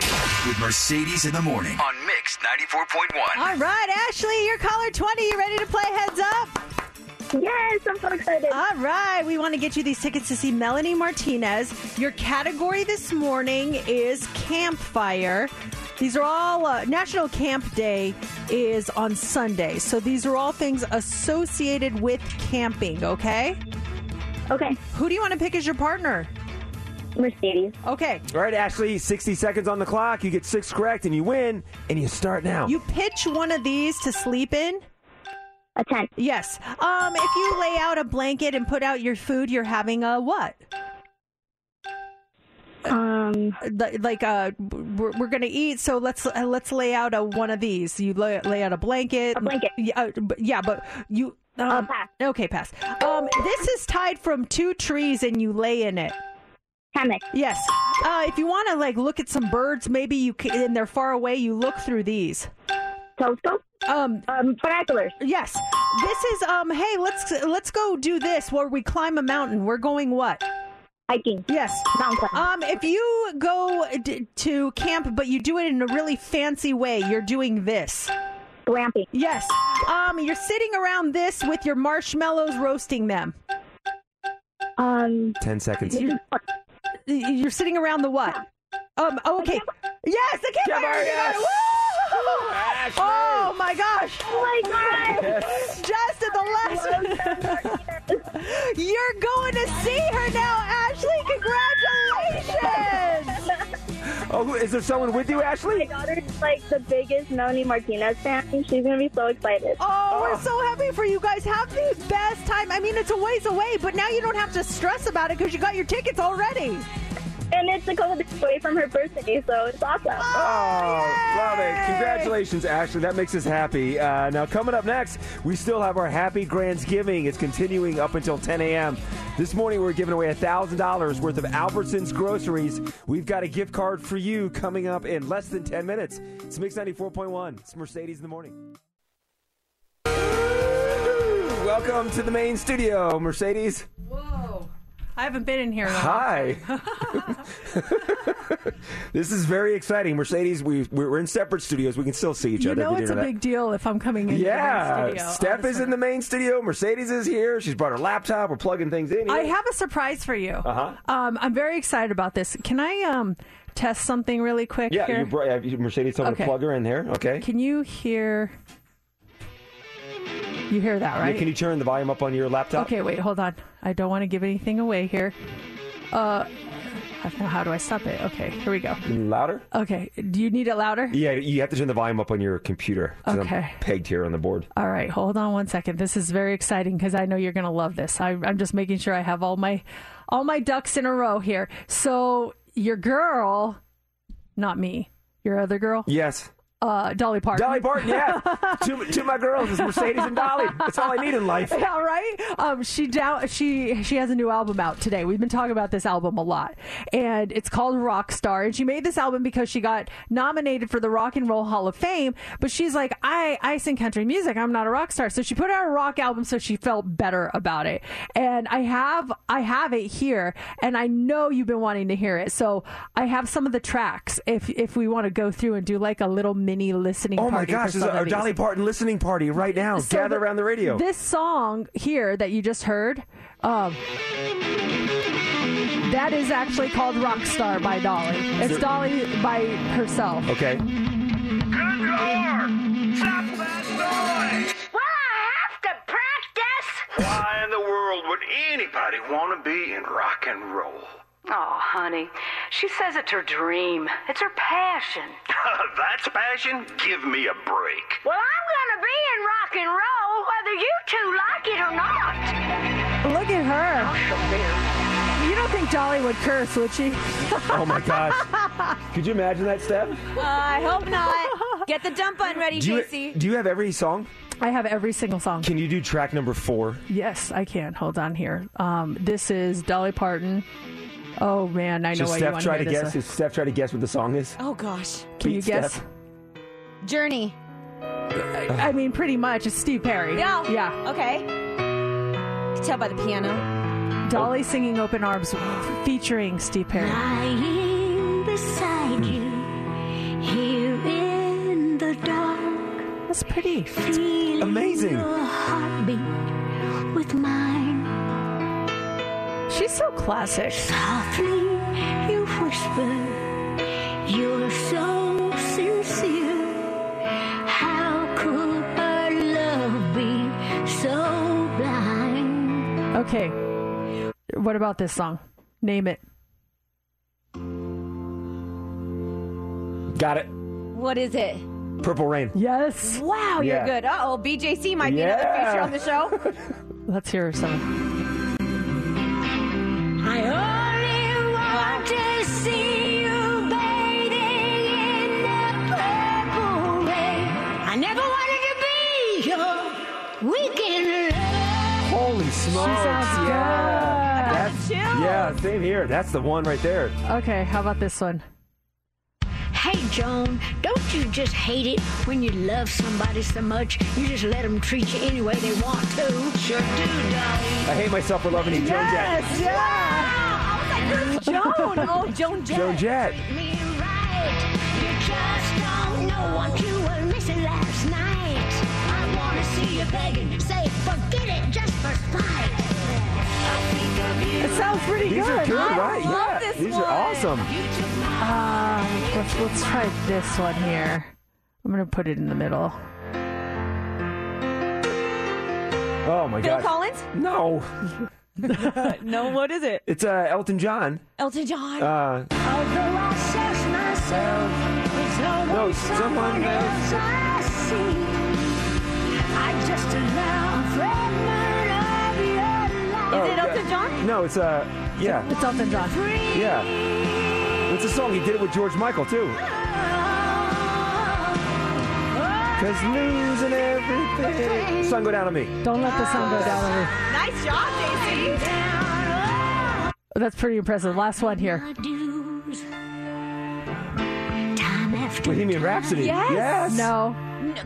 with Mercedes in the morning on Mix 94.1. All right, Ashley, you're caller 20. You ready to play Heads Up? Yes, I'm so excited. All right, we want to get you these tickets to see Melanie Martinez. Your category this morning is campfire. These are all uh, National Camp Day is on Sunday, so these are all things associated with camping. Okay. Okay. Who do you want to pick as your partner? Mercedes. Okay. All right, Ashley, 60 seconds on the clock. You get six correct, and you win, and you start now. You pitch one of these to sleep in. A tent. Yes. Um, if you lay out a blanket and put out your food, you're having a what? Um, like uh, we're, we're gonna eat, so let's uh, let's lay out a one of these. You lay, lay out a blanket. A blanket. Yeah, uh, but- yeah, but you. Um, pass. Okay, pass. Um, this is tied from two trees, and you lay in it. Hammock. Yes. Uh, if you want to like look at some birds, maybe you can, and they're far away. You look through these. Telescope. Um, um, binoculars. Yes. This is um. Hey, let's let's go do this where we climb a mountain. We're going what? Hiking. Yes. Mountain Um, if you go d- to camp, but you do it in a really fancy way, you're doing this. Glamping. Yes. Um, you're sitting around this with your marshmallows, roasting them. Um, 10 seconds. You're sitting around the what? Um. oh, okay. Yes, the campfire. Campfire, yes. Oh my gosh! Oh my god! Yes. Just at the last. You're going to see her now, Ashley. Congratulations! Oh, is there someone with you, Ashley? My daughter's like the biggest Melanie Martinez fan. She's gonna be so excited. Oh, we're oh. so happy for you guys. Have the best time. I mean, it's a ways away, but now you don't have to stress about it because you got your tickets already. And it's a couple days away from her birthday, so it's awesome. Oh, love it. Congratulations, Ashley. That makes us happy. Uh, now, coming up next, we still have our Happy Grandsgiving. It's continuing up until 10 a.m. This morning, we're giving away $1,000 worth of Albertsons groceries. We've got a gift card for you coming up in less than 10 minutes. It's Mix 94.1. It's Mercedes in the morning. Welcome to the main studio, Mercedes. Whoa. I haven't been in here. Hi. this is very exciting. Mercedes, we, we're in separate studios. We can still see each You other. You know it's a big deal if I'm coming in. Yeah, studio, Steph is in the main studio. Mercedes is here. She's brought her laptop. We're plugging things in. I have a surprise for you. Uh-huh. Um, I'm very excited about this. Can I um, test something really quick Yeah, here? you brought, Mercedes told me Okay. to plug her in there. Okay. Can you hear? You hear that, Yeah, right? can you turn the volume up on your laptop? Okay, wait, hold on. I don't want to give anything away here. Uh, I don't know how do I stop it? Okay, here we go. Louder? Okay, do you need it louder? Yeah, you have to turn the volume up on your computer. Okay. I'm pegged here on the board. All right, hold on one second. This is very exciting because I know you're going to love this. I, I'm just making sure I have all my all my ducks in a row here. So your girl, not me, your other girl, Yes. Uh, Dolly Parton. Dolly Parton, yeah. two, two of my girls is Mercedes and Dolly. That's all I need in life. Yeah, right. Um, she down. She she has a new album out today. We've been talking about this album a lot, and it's called Rockstar. And she made this album because she got nominated for the Rock and Roll Hall of Fame. But she's like, I I sing country music. I'm not a rock star. So she put out a rock album so she felt better about it. And I have I have it here, and I know you've been wanting to hear it. So I have some of the tracks. If if we want to go through and do like a little mini listening. Oh my party for gosh, there's some a, a. Dolly Parton listening party right now. So Gather the- around the radio. This song here that you just heard, um, that is actually called Rockstar by Dolly. It's it- Dolly by herself. Okay. Good Lord! Stop that noise! Well, I have to practice. Why in the world would anybody want to be in rock and roll? Oh, honey, she says it's her dream. It's her passion. That's passion? Give me a break. Well, I'm gonna be in rock and roll whether you two like it or not. Look at her. You don't think Dolly would curse, would she? Oh my gosh. Could you imagine that, Steph? Uh, I hope not. Get the dump button ready, Do you, JC. do you have every song? I have every single song. Can you do track number four? Yes, I can. Hold on here. Um, this is Dolly Parton. Oh man, I know Should why you Steph want try to to hear guess? this. Should Steph try to guess what the song is? Oh gosh. Can you Beat guess? Journey. I mean, pretty much. It's Steve Perry. Yeah. Yeah. Okay. You can tell by the piano. Dolly singing "Open Arms" featuring Steve Perry. Lying beside you, here in the dark. That's pretty. Feeling amazing. Your heartbeat with mine. She's so classic. Softly you whisper, you're so sincere. How could our love be so blind? Okay. What about this song? Name it. Got it. What is it? Purple Rain. Yes. Wow, you're Yeah. good. Uh oh, BJC might be another Yeah. feature on the show. Let's hear some. Yeah. good. That's, Chill. yeah, same here. That's the one right there. Okay, how about this one? Hey, Joan, don't you just hate it when you love somebody so much you just let them treat you any way they want to? Sure do, Dolly. I hate myself for loving you, Joan Yes, Jett. yeah. Joan. Oh, Joan Jett. Joan Jett. Me right. You just don't know what you were missing last night. I want to see you begging. Say, forget it just for spite. I think of you. It sounds pretty These good. are good, I right? love yeah. this These one. are awesome. Uh, let's, let's try this one here. I'm going to put it in the middle. Oh my Phil gosh. Collins? No. no, what is it? It's uh, Elton John. Elton John. Uh, Although I search myself. It's always No, someone else I see. I just allow a fragment of your life. Oh, yeah. No, it's uh, yeah, It's Elton John. yeah. It's a song he did it with George Michael too. Cause losing everything. Sun go down on me. Don't let the sun go down on me. Nice job, JC. That's pretty impressive. Last one here. Bohemian Rhapsody. Yes. Yes. No.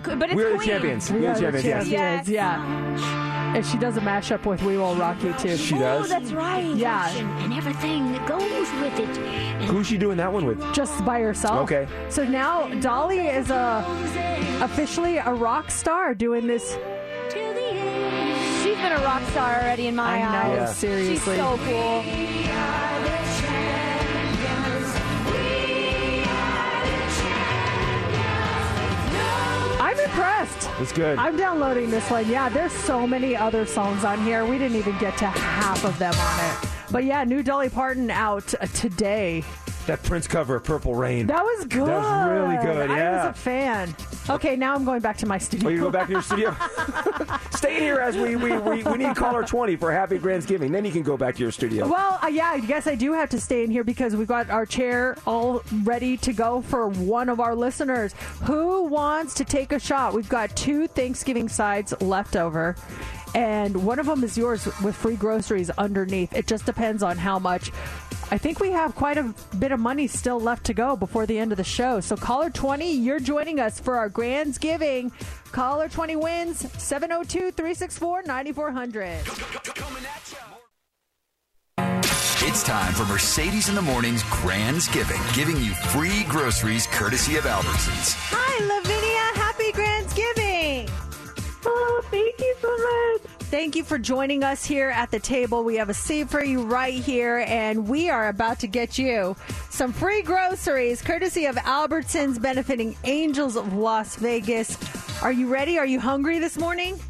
But it's We're the champions. We We're the the champions. yes. champions. Yeah. And she does a mashup with We Will Rock You too. She does. Oh, that's right. Yeah. And everything that goes with it. Who's she doing that one with? Just by herself. Okay. So now Dolly is a officially a rock star doing this. She's been a rock star already in my I know, eyes. Yeah. seriously. She's so cool. Impressed. It's good. I'm downloading this one. Yeah, there's so many other songs on here. We didn't even get to half of them on it. But yeah, new Dolly Parton out today. That Prince cover of Purple Rain. That was good. That was really good. Yeah. I was a fan. Okay, now I'm going back to my studio. Oh, you go back to your studio? Stay in here as we, we, we, we need caller 20 for Happy Thanksgiving. Then you can go back to your studio. Well, uh, yeah, I guess I do have to stay in here because we've got our chair all ready to go for one of our listeners. Who wants to take a shot? We've got two Thanksgiving sides left over. And one of them is yours with free groceries underneath. It just depends on how much. I think we have quite a bit of money still left to go before the end of the show. So, caller 20, you're joining us for our Grand's Giving. Caller 20 wins 702 364 9400. It's time for Mercedes in the Morning's Grandsgiving, giving giving you free groceries courtesy of Albertsons. Hi, Lavinia. Thank you for joining us here at the table. We have a seat for you right here, and we are about to get you some free groceries courtesy of Albertsons benefiting Angels of Las Vegas. Are you ready? Are you hungry this morning?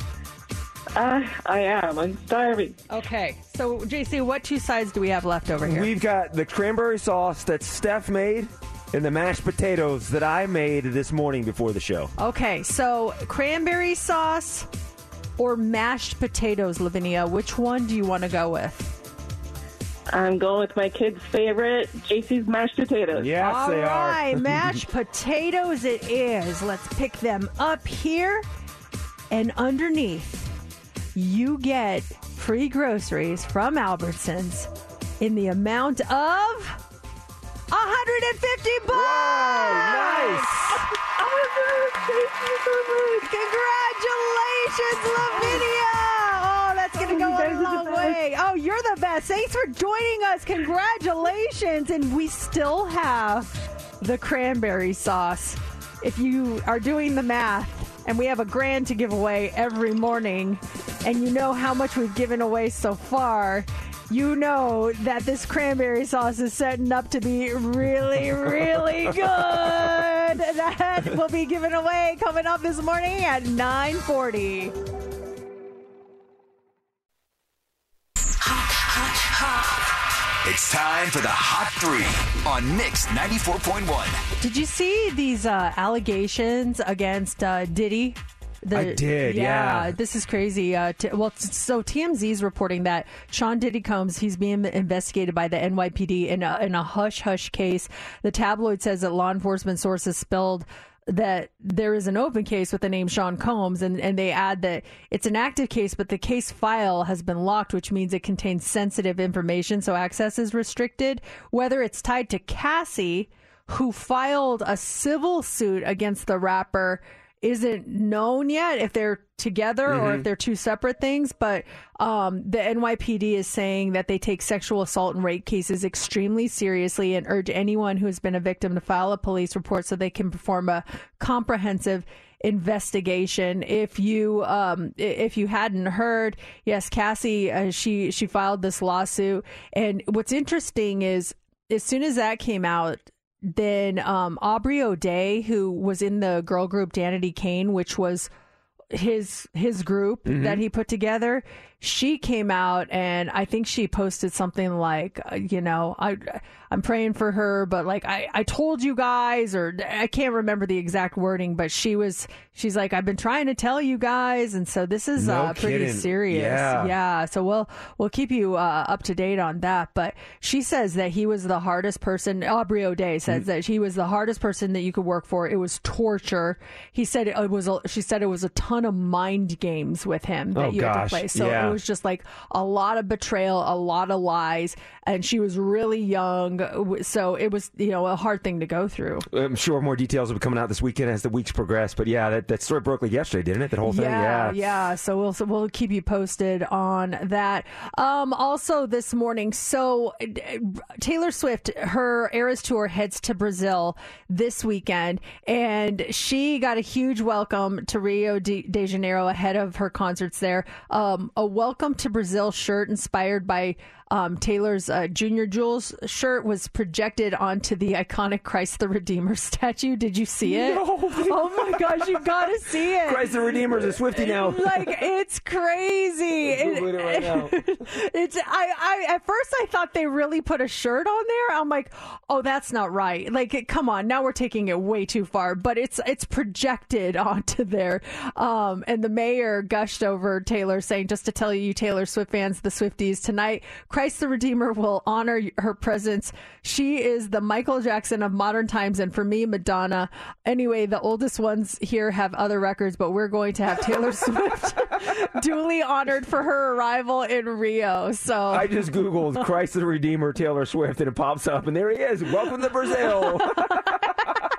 Uh, I am. I'm starving. Okay. So, JC, what two sides do we have left over here? We've got the cranberry sauce that Steph made and the mashed potatoes that I made this morning before the show. Okay, so cranberry sauce or mashed potatoes, Lavinia. Which one do you want to go with? I'm going with my kid's favorite, JC's mashed potatoes. Yes, All they are. right, mashed potatoes it is. Let's pick them up here. And underneath, you get free groceries from Albertsons in the amount of 150 bucks. nice. Oh, thank you so much. Congratulations, Lavinia! Oh, that's going to go a long way. Oh, you're the best. Thanks for joining us. Congratulations. And we still have the cranberry sauce. If you are doing the math, and we have a grand to give away every morning, and you know how much we've given away so far, you know that this cranberry sauce is setting up to be really, really good. That will be given away coming up this morning at 940. It's time for the Hot Three on Mix 94.1. Did you see these uh, allegations against uh, Diddy? I did, yeah. This is crazy. Uh, t- well, t- so TMZ is reporting that Sean Diddy Combs he's being investigated by the NYPD in a, in a hush hush case. The tabloid says that law enforcement sources spilled that there is an open case with the name Sean Combs, and, and they add that it's an active case, but the case file has been locked, which means it contains sensitive information, so access is restricted. Whether it's tied to Cassie, who filed a civil suit against the rapper, isn't known yet if they're together or if they're two separate things. But um, the NYPD is saying that they take sexual assault and rape cases extremely seriously and urge anyone who has been a victim to file a police report so they can perform a comprehensive investigation. If you um, if you hadn't heard, yes, Cassie uh, she she filed this lawsuit, and what's interesting is as soon as that came out, then um, Aubrey O'Day, who was in the girl group Danity Kane, which was his his group Mhm. that he put together. She came out and I think she posted something like, uh, you know, I I'm praying for her, but like I I told you guys, or I can't remember the exact wording, but she was she's like I've been trying to tell you guys, and so this is No uh, pretty kidding. serious. Yeah. yeah. So we'll we'll keep you uh, up to date on that. But she says that he was the hardest person. Aubrey O'Day Mm. says that he was the hardest person that you could work for. It was torture. He said it was. A, she said it was a ton of mind games with him that Oh, you had to play. So Yeah. It was just like a lot of betrayal, a lot of lies, and she was really young. So it was you know a hard thing to go through. I'm sure more details will be coming out this weekend as the weeks progress. But yeah, that, that story broke like yesterday, didn't it? That whole thing. Yeah, Yeah. yeah. So we'll so we'll keep you posted on that. Um, also this morning, so Taylor Swift, her Eras tour heads to Brazil this weekend, and she got a huge welcome to Rio de, de Janeiro ahead of her concerts there. Um, a welcome to Brazil shirt inspired by. Um, Taylor's uh, Junior Jewels shirt was projected onto the iconic Christ the Redeemer statue. Did you see it? oh my gosh, you got to see it. Christ the Redeemer is a Swifty now. like it's crazy. Googling it right now. it's I, I at first I thought they really put a shirt on there. I'm like, oh, that's not right. Like, come on, now we're taking it way too far. But it's it's projected onto there. Um, and the mayor gushed over Taylor, saying, just to tell you, Taylor Swift fans, the Swifties tonight, Christ the Redeemer will honor her presence. She is the Michael Jackson of modern times, and for me, Madonna. Anyway, the oldest ones here have other records, but we're going to have Taylor Swift duly honored for her arrival in Rio. So I just Googled Christ the Redeemer Taylor Swift and it pops up, and there he is. Welcome to Brazil.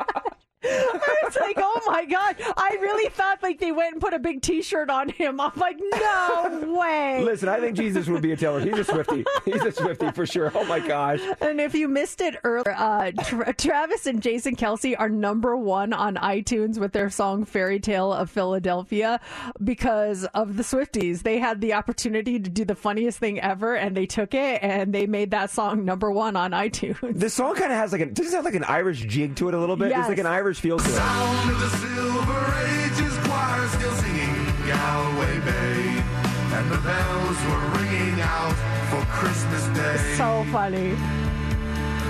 it's like, oh my god! I really thought like they went and put a big T-shirt on him. I'm like, no way. Listen, I think Jesus would be a Taylor. He's a Swifty. He's a Swifty for sure. Oh my gosh. And if you missed it earlier, uh, Tra- Travis and Jason Kelce are number one on iTunes with their song "Fairy Tale of Philadelphia" because of the Swifties. They had the opportunity to do the funniest thing ever, and they took it and they made that song number one on iTunes. This song kind of has like a does it have like an Irish jig to it a little bit? It's like an Irish feel to it. Sound of the Silver Ages choir still singing Galway Bay. And the bells were ringing out for Christmas Day. So funny.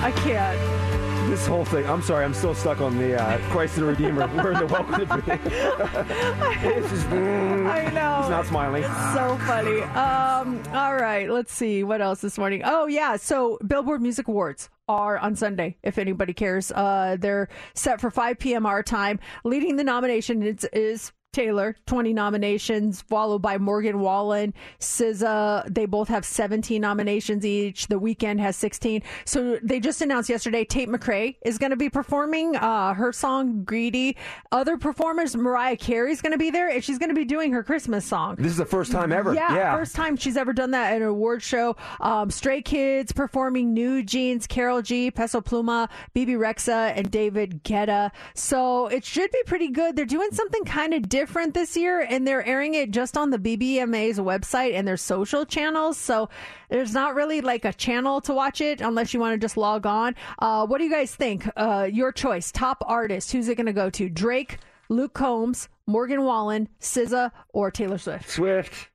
I can't. This whole thing. I'm sorry. I'm still stuck on the uh, Christ the Redeemer. We're in the welcome to It's just, mm, I know. He's not smiling. It's so funny. Um, all right, let's see what else this morning. Oh yeah, so Billboard Music Awards are on Sunday. If anybody cares, uh, they're set for 5 p.m. our time. Leading the nomination is, is Taylor, 20 nominations, followed by Morgan Wallen, SZA. They both have 17 nominations each. The Weeknd has 16. So they just announced yesterday Tate McRae is going to be performing uh, her song "Greedy." Other performers, Mariah Carey's going to be there, and she's going to be doing her Christmas song. This is the first time ever. Yeah, Yeah. first time she's ever done that at an award show. Um, Stray Kids performing New Jeans, Karol G, Peso Pluma, Bebe Rexha, and David Guetta. So it should be pretty good. They're doing something kind of different this year, and they're airing it just on the BBMA's website and their social channels. So there's not really like a channel to watch it unless you want to just log on. Uh, what do you guys think? Uh, your choice, top artist. Who's it going to go to? Drake, Luke Combs, Morgan Wallen, SZA, or Taylor Swift? Swift.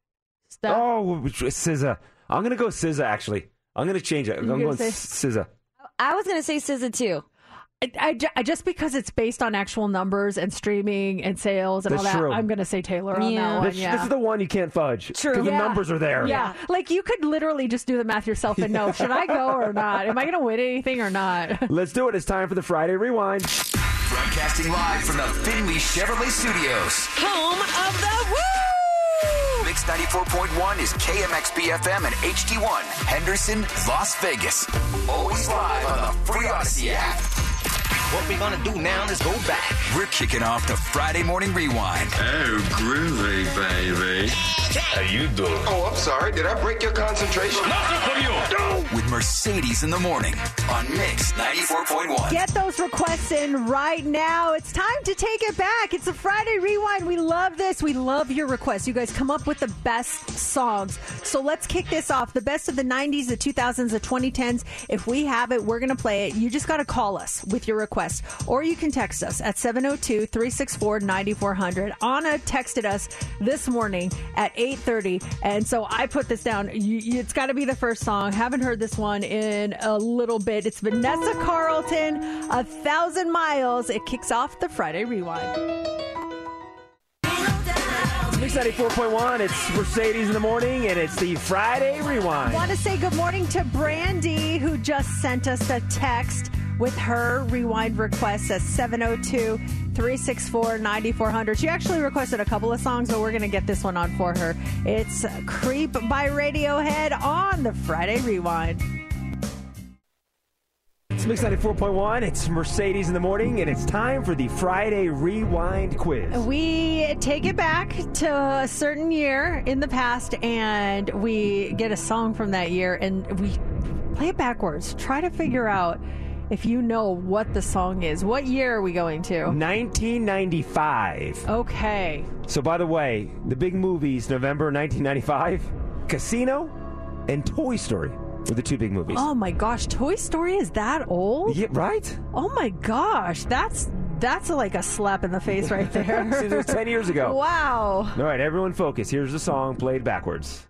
Oh, SZA. I'm gonna go SZA. Actually, I'm gonna change it. I'm gonna going say- SZA. I was going to say SZA too. I, I I- just because it's based on actual numbers and streaming and sales and That's all that, true. I'm going to say Taylor on that one. This, yeah. this is the one you can't fudge. True. 'Cause The Yeah. numbers are there. Yeah. Like you could literally just do the math yourself and know, should I go or not? Am I going to win anything or not? Let's do it. It's time for the Friday Rewind. Broadcasting live from the Findlay Chevrolet Studios. Home of the Woo! Mix 94.1 is KMXB FM and HD1, Henderson, Las Vegas. Always live on the free Audacy app. What we gonna do now is go back. We're kicking off the Friday Morning Rewind. Oh, groovy, baby. How you doing? Oh, I'm sorry. Did I break your concentration? With Mercedes in the morning on Mix 94.1. Get those requests in right now. It's time to take it back. It's a Friday rewind. We love this. We love your requests. You guys come up with the best songs. So let's kick this off. The best of the 90s, the 2000s, the 2010s. If we have it, we're going to play it. You just got to call us with your request. Or you can text us at 702 364 9400. Anna texted us this morning at 8.30. And so I put this down. You, you- it's got to be the first song. Haven't heard this one in a little bit. It's Vanessa Carlton, A Thousand Miles. It kicks off the Friday Rewind. It's Mix 94.1. It's Mercedes in the morning, and it's the Friday Rewind. Want to say good morning to Brandy, who just sent us a text with her rewind request at 702 364 9400. She actually requested a couple of songs, but we're going to get this one on for her. It's Creep by Radiohead on the Friday Rewind. It's Mix 94.1. It's Mercedes in the morning, and it's time for the Friday Rewind quiz. We take it back to a certain year in the past and we get a song from that year and we play it backwards. Try to figure out if you know what the song is. What year are we going to? 1995. Okay. So, by the way, the big movies, November 1995, Casino and Toy Story were the two big movies. Oh my gosh, Toy Story is that old? Yeah, right? Oh my gosh, that's that's like a slap in the face right there. It was 10 years ago. Wow. All right, everyone focus. Here's the song played backwards.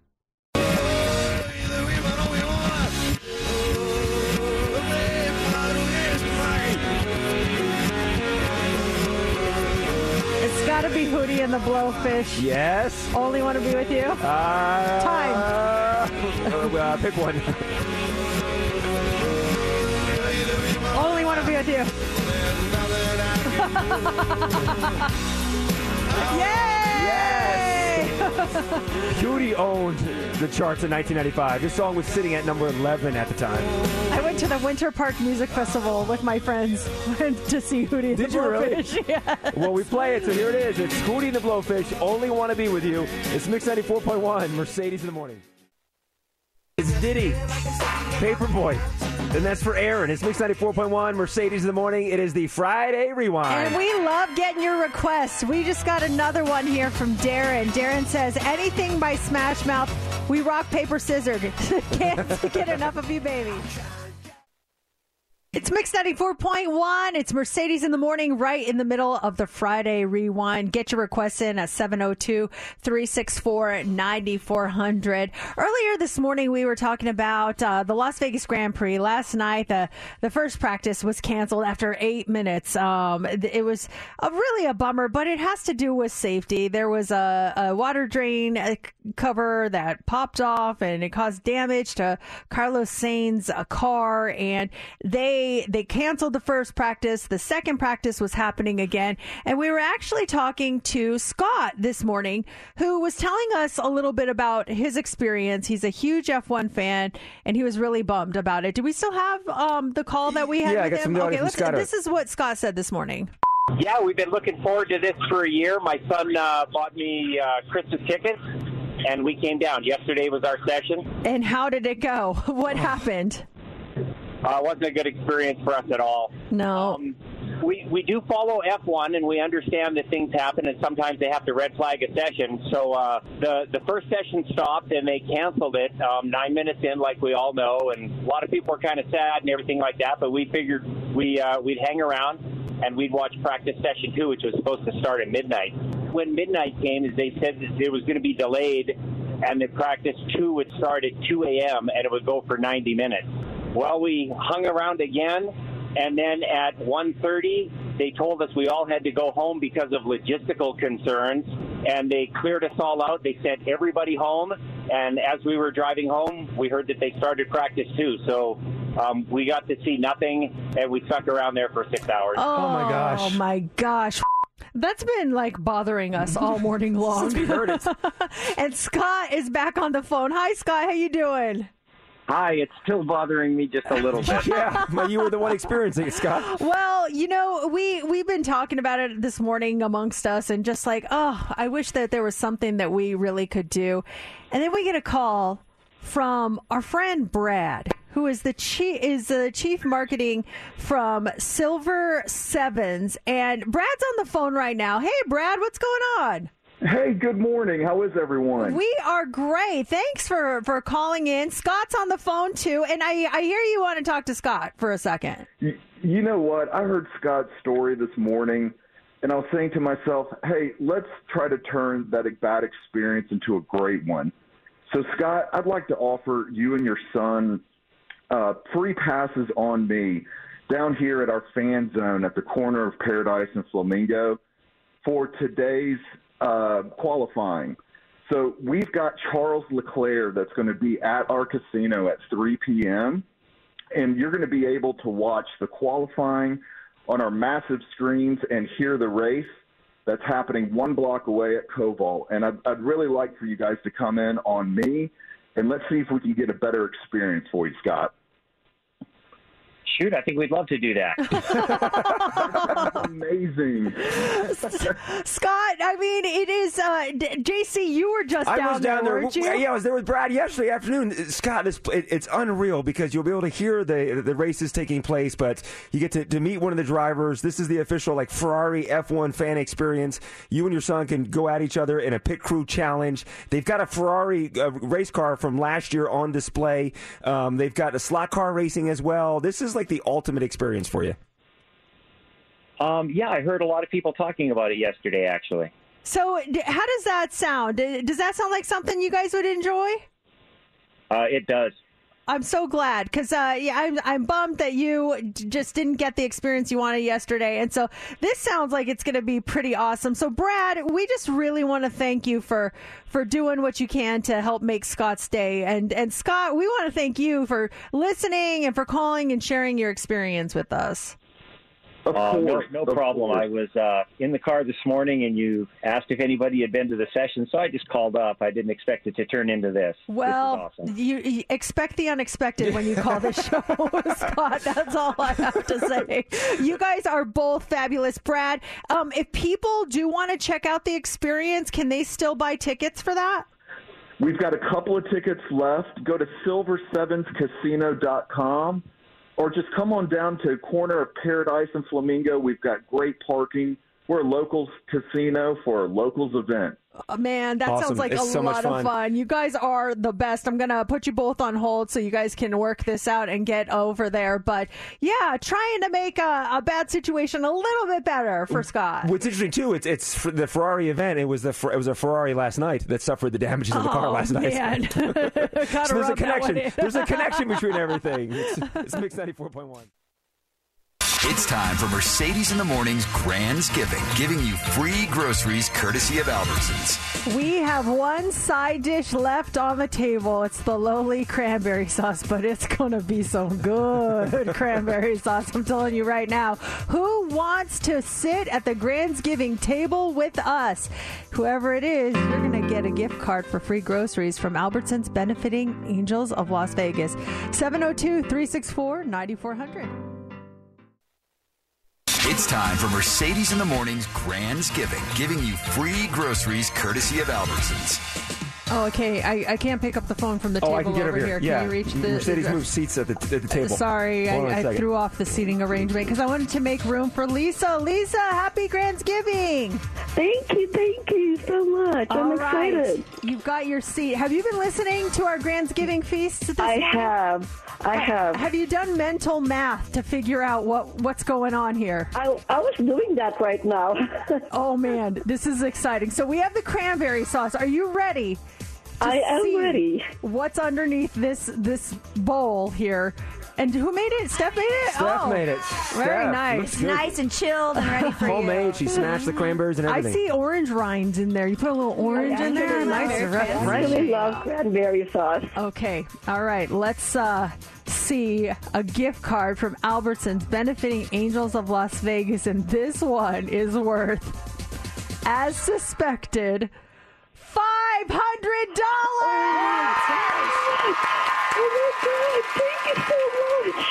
It's got to be Hootie and the Blowfish. Yes. Only want to be with you. Uh, Time. Uh, pick one. Only want to be with you. Yay! Hootie owned the charts in 1995. This song was sitting at number 11 at the time. I went to the Winter Park Music Festival with my friends to see Hootie and Did the you really? Yes. Well, we play it, so here it is. It's Hootie and the Blowfish. Only want to be with you. It's Mix 94.1, Mercedes in the morning. It's Ditty, Paperboy. And that's for Aaron. It's Mix 94.1, Mercedes in the morning. It is the Friday Rewind. And we love getting your requests. We just got another one here from Darren. Darren says, anything by Smash Mouth. We rock, paper, scissors. Can't get enough of you, baby. It's Mix 94.1. It's Mercedes in the morning, right in the middle of the Friday rewind. Get your requests in at 702 364 9400. Earlier this morning, we were talking about uh, the Las Vegas Grand Prix. Last night, the, the first practice was canceled after eight minutes. Um, it was a, really a bummer, but it has to do with safety. There was a, a water drain uh, cover that popped off and it caused damage to Carlos Sainz's uh, car and they they canceled the first practice. The second practice was happening again. And we were actually talking to Scott this morning who was telling us a little bit about his experience. He's a huge F1 fan and he was really bummed about it. Do we still have um, the call that we had Yeah, I with got him? some okay, from let's, Scott. this is what Scott said this morning. Yeah, we've been looking forward to this for a year. My son uh, bought me uh, Christmas tickets, and we came down. Yesterday was our session. And how did it go? What happened? Uh, it wasn't a good experience for us at all. No. Um, we we do follow F1, and we understand that things happen, and sometimes they have to red flag a session. So uh, the the first session stopped, and they canceled it um, nine minutes in, like we all know, and a lot of people were kind of sad and everything like that. But we figured we uh, we'd hang around and we'd watch practice session two, which was supposed to start at midnight. When midnight came, is they said that it was going to be delayed, and the practice two would start at 2 a.m. and it would go for 90 minutes. Well, we hung around again, and then at 1:30, they told us we all had to go home because of logistical concerns, and they cleared us all out. They sent everybody home, and as we were driving home, we heard that they started practice too. So um, we got to see nothing, and we stuck around there for six hours. Oh oh my gosh! Oh my gosh. That's been like bothering us all morning long. Since we heard it. and Scott is back on the phone. Hi, Scott. How you doing? Hi, it's still bothering me just a little bit. yeah, but you were the one experiencing it, Scott. Well, you know, we we've been talking about it this morning amongst us, and just like, oh, I wish that there was something that we really could do. And then we get a call from our friend Brad, who is the chief is the chief marketing from Silver Sevens, and Brad's on the phone right now. Hey, Brad, what's going on? Hey, good morning. How is everyone? We are great. Thanks for for calling in. Scott's on the phone too, and I I hear you want to talk to Scott for a second. Y- You know what? I heard Scott's story this morning, and I was saying to myself, hey, let's try to turn that bad experience into a great one. So, Scott, I'd like to offer you and your son uh, free passes on me down here at our fan zone at the corner of Paradise and Flamingo for today's uh, qualifying. So we've got Charles Leclerc that's going to be at our casino at 3 p.m. And you're going to be able to watch the qualifying on our massive screens and hear the race that's happening one block away at Koval. And I'd, I'd really like for you guys to come in on me and let's see if we can get a better experience for you, Scott. Shoot, I think we'd love to do that. Amazing. Scott, I mean, it is uh, JC. You were just I down was down there. weren't you? Yeah, I was there with Brad yesterday afternoon. Scott, it's, it, it's unreal because you'll be able to hear the the races taking place, but you get to, to meet one of the drivers. This is the official like Ferrari F1 fan experience. You and your son can go at each other in a pit crew challenge. They've got a Ferrari uh, race car from last year on display. Um, they've got a slot car racing as well. This is like the ultimate experience for you. Um, yeah, I heard a lot of people talking about it yesterday, actually. So, d- how does that sound? Does that sound like something you guys would enjoy? Uh, it does. I'm so glad because uh, yeah, I'm I'm bummed that you just didn't get the experience you wanted yesterday, and so this sounds like it's going to be pretty awesome. So, Brad, we just really want to thank you for for doing what you can to help make Scott's day, and and Scott, we want to thank you for listening and for calling and sharing your experience with us. Uh, no, no problem. I was uh, in the car this morning, and you asked if anybody had been to the session, so I just called up. I didn't expect it to turn into this. Well, this awesome. you, you expect the unexpected when you call this show, Scott. That's all I have to say. You guys are both fabulous, Brad. Um, if people do want to check out the experience, can they still buy tickets for that? We've got a couple of tickets left. Go to silver7casino.com or just come on down to corner of Paradise and Flamingo. We've got great parking. We're a locals casino for a locals event. Uh, man, that Awesome. sounds like It's a so lot of fun. fun. You guys are the best. I'm going to put you both on hold so you guys can work this out and get over there. But yeah, trying to make a, a bad situation a little bit better for Scott. What's interesting too, it's it's the Ferrari event. It was the it was a Ferrari last night that suffered the damages of the car Oh, last night. man. so there's a connection. There's a connection between everything. It's, it's Mix ninety four point one. It's time for Mercedes in the Morning's Grandsgiving, giving you free groceries courtesy of Albertsons. We have one side dish left on the table. It's the lowly cranberry sauce, but it's going to be some good cranberry sauce. I'm telling you right now. Who wants to sit at the Grandsgiving table with us? Whoever it is, you're going to get a gift card for free groceries from Albertsons benefiting Angels of Las Vegas. 702 364 9400. It's time for Mercedes in the Morning's Grandsgiving, giving giving you free groceries courtesy of Albertsons. Oh, okay. I, I can't pick up the phone from the Oh, table I can get over over here. here. Yeah, Can you reach the Mercedes the- moves seats at the, at the table. Sorry, I, on a I, I second. threw off the seating arrangement because I wanted to make room for Lisa. Lisa, happy Grandsgiving! Thank you, thank you so much. I'm All right. excited. You've got your seat. Have you been listening to our Grandsgiving feast? This I have. I have. Have you done mental math to figure out what what's going on here? I, I was doing that right now. oh man, this is exciting. So we have the cranberry sauce. Are you ready? to I am see ready. What's underneath this this bowl here? And who made it? Steph made it. Steph oh, made it. Very Steph, nice. looks. Nice and chilled and ready for you. Homemade. She smashed the cranberries and everything. I see orange rinds in there. You put a little orange in there. Nice and I really love cranberry sauce. Okay. All right. Let's uh, see a gift card from Albertsons benefiting Angels of Las Vegas. And this one is worth, as suspected, $500. Thank you so much.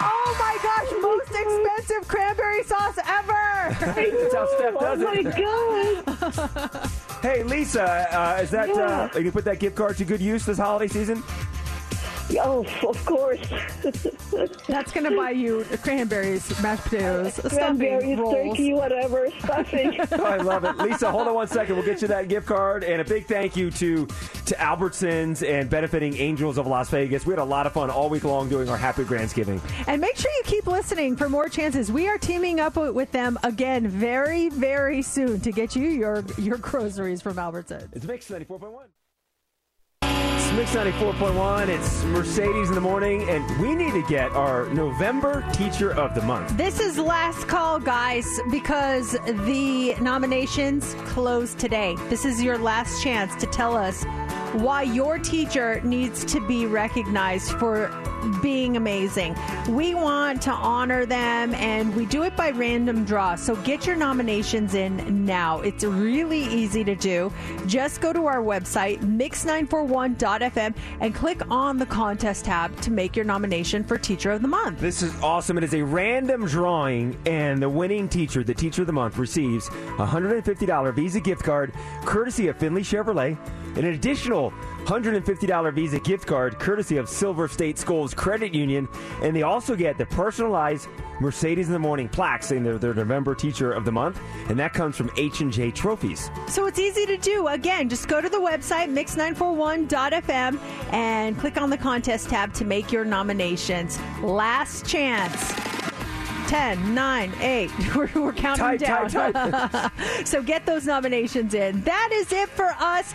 Oh my gosh, most expensive cranberry sauce ever. That's how Steph does oh it. my god. Hey, Lisa, uh, is that uh, you gonna put that gift card to good use this holiday season? Oh, of course. That's going to buy you cranberries, mashed potatoes, stuffing, Cranberries, rolls. turkey, whatever, stuffing. I love it. Lisa, hold on one second. We'll get you that gift card. And a big thank you to, to Albertsons and benefiting Angels of Las Vegas. We had a lot of fun all week long doing our Happy Grandsgiving. And make sure you keep listening for more chances. We are teaming up with with them again very, very soon to get you your, your groceries from Albertsons. It's Mix 94.1. Mix 94.1. It's Mercedes in the morning. And we need to get our November Teacher of the Month. This is last call, guys, because the nominations close today. This is your last chance to tell us why your teacher needs to be recognized for being amazing. We want to honor them and we do it by random draw. So get your nominations in now. It's really easy to do. Just go to our website, mix941.fm, and click on the contest tab to make your nomination for Teacher of the Month. This is awesome. It is a random drawing, and the winning teacher, the Teacher of the Month, receives a $150 Visa gift card courtesy of Findlay Chevrolet, and an additional $150 Visa gift card courtesy of Silver State Schools Credit Union, and they also get the personalized Mercedes in the Morning plaque saying they're their November Teacher of the Month, and that comes from H&J Trophies. So it's easy to do. Again, just go to the website, mix941.fm, and click on the contest tab to make your nominations. Last chance. 10, 9, 8. We're, we're counting down. so get those nominations in. That is it for us.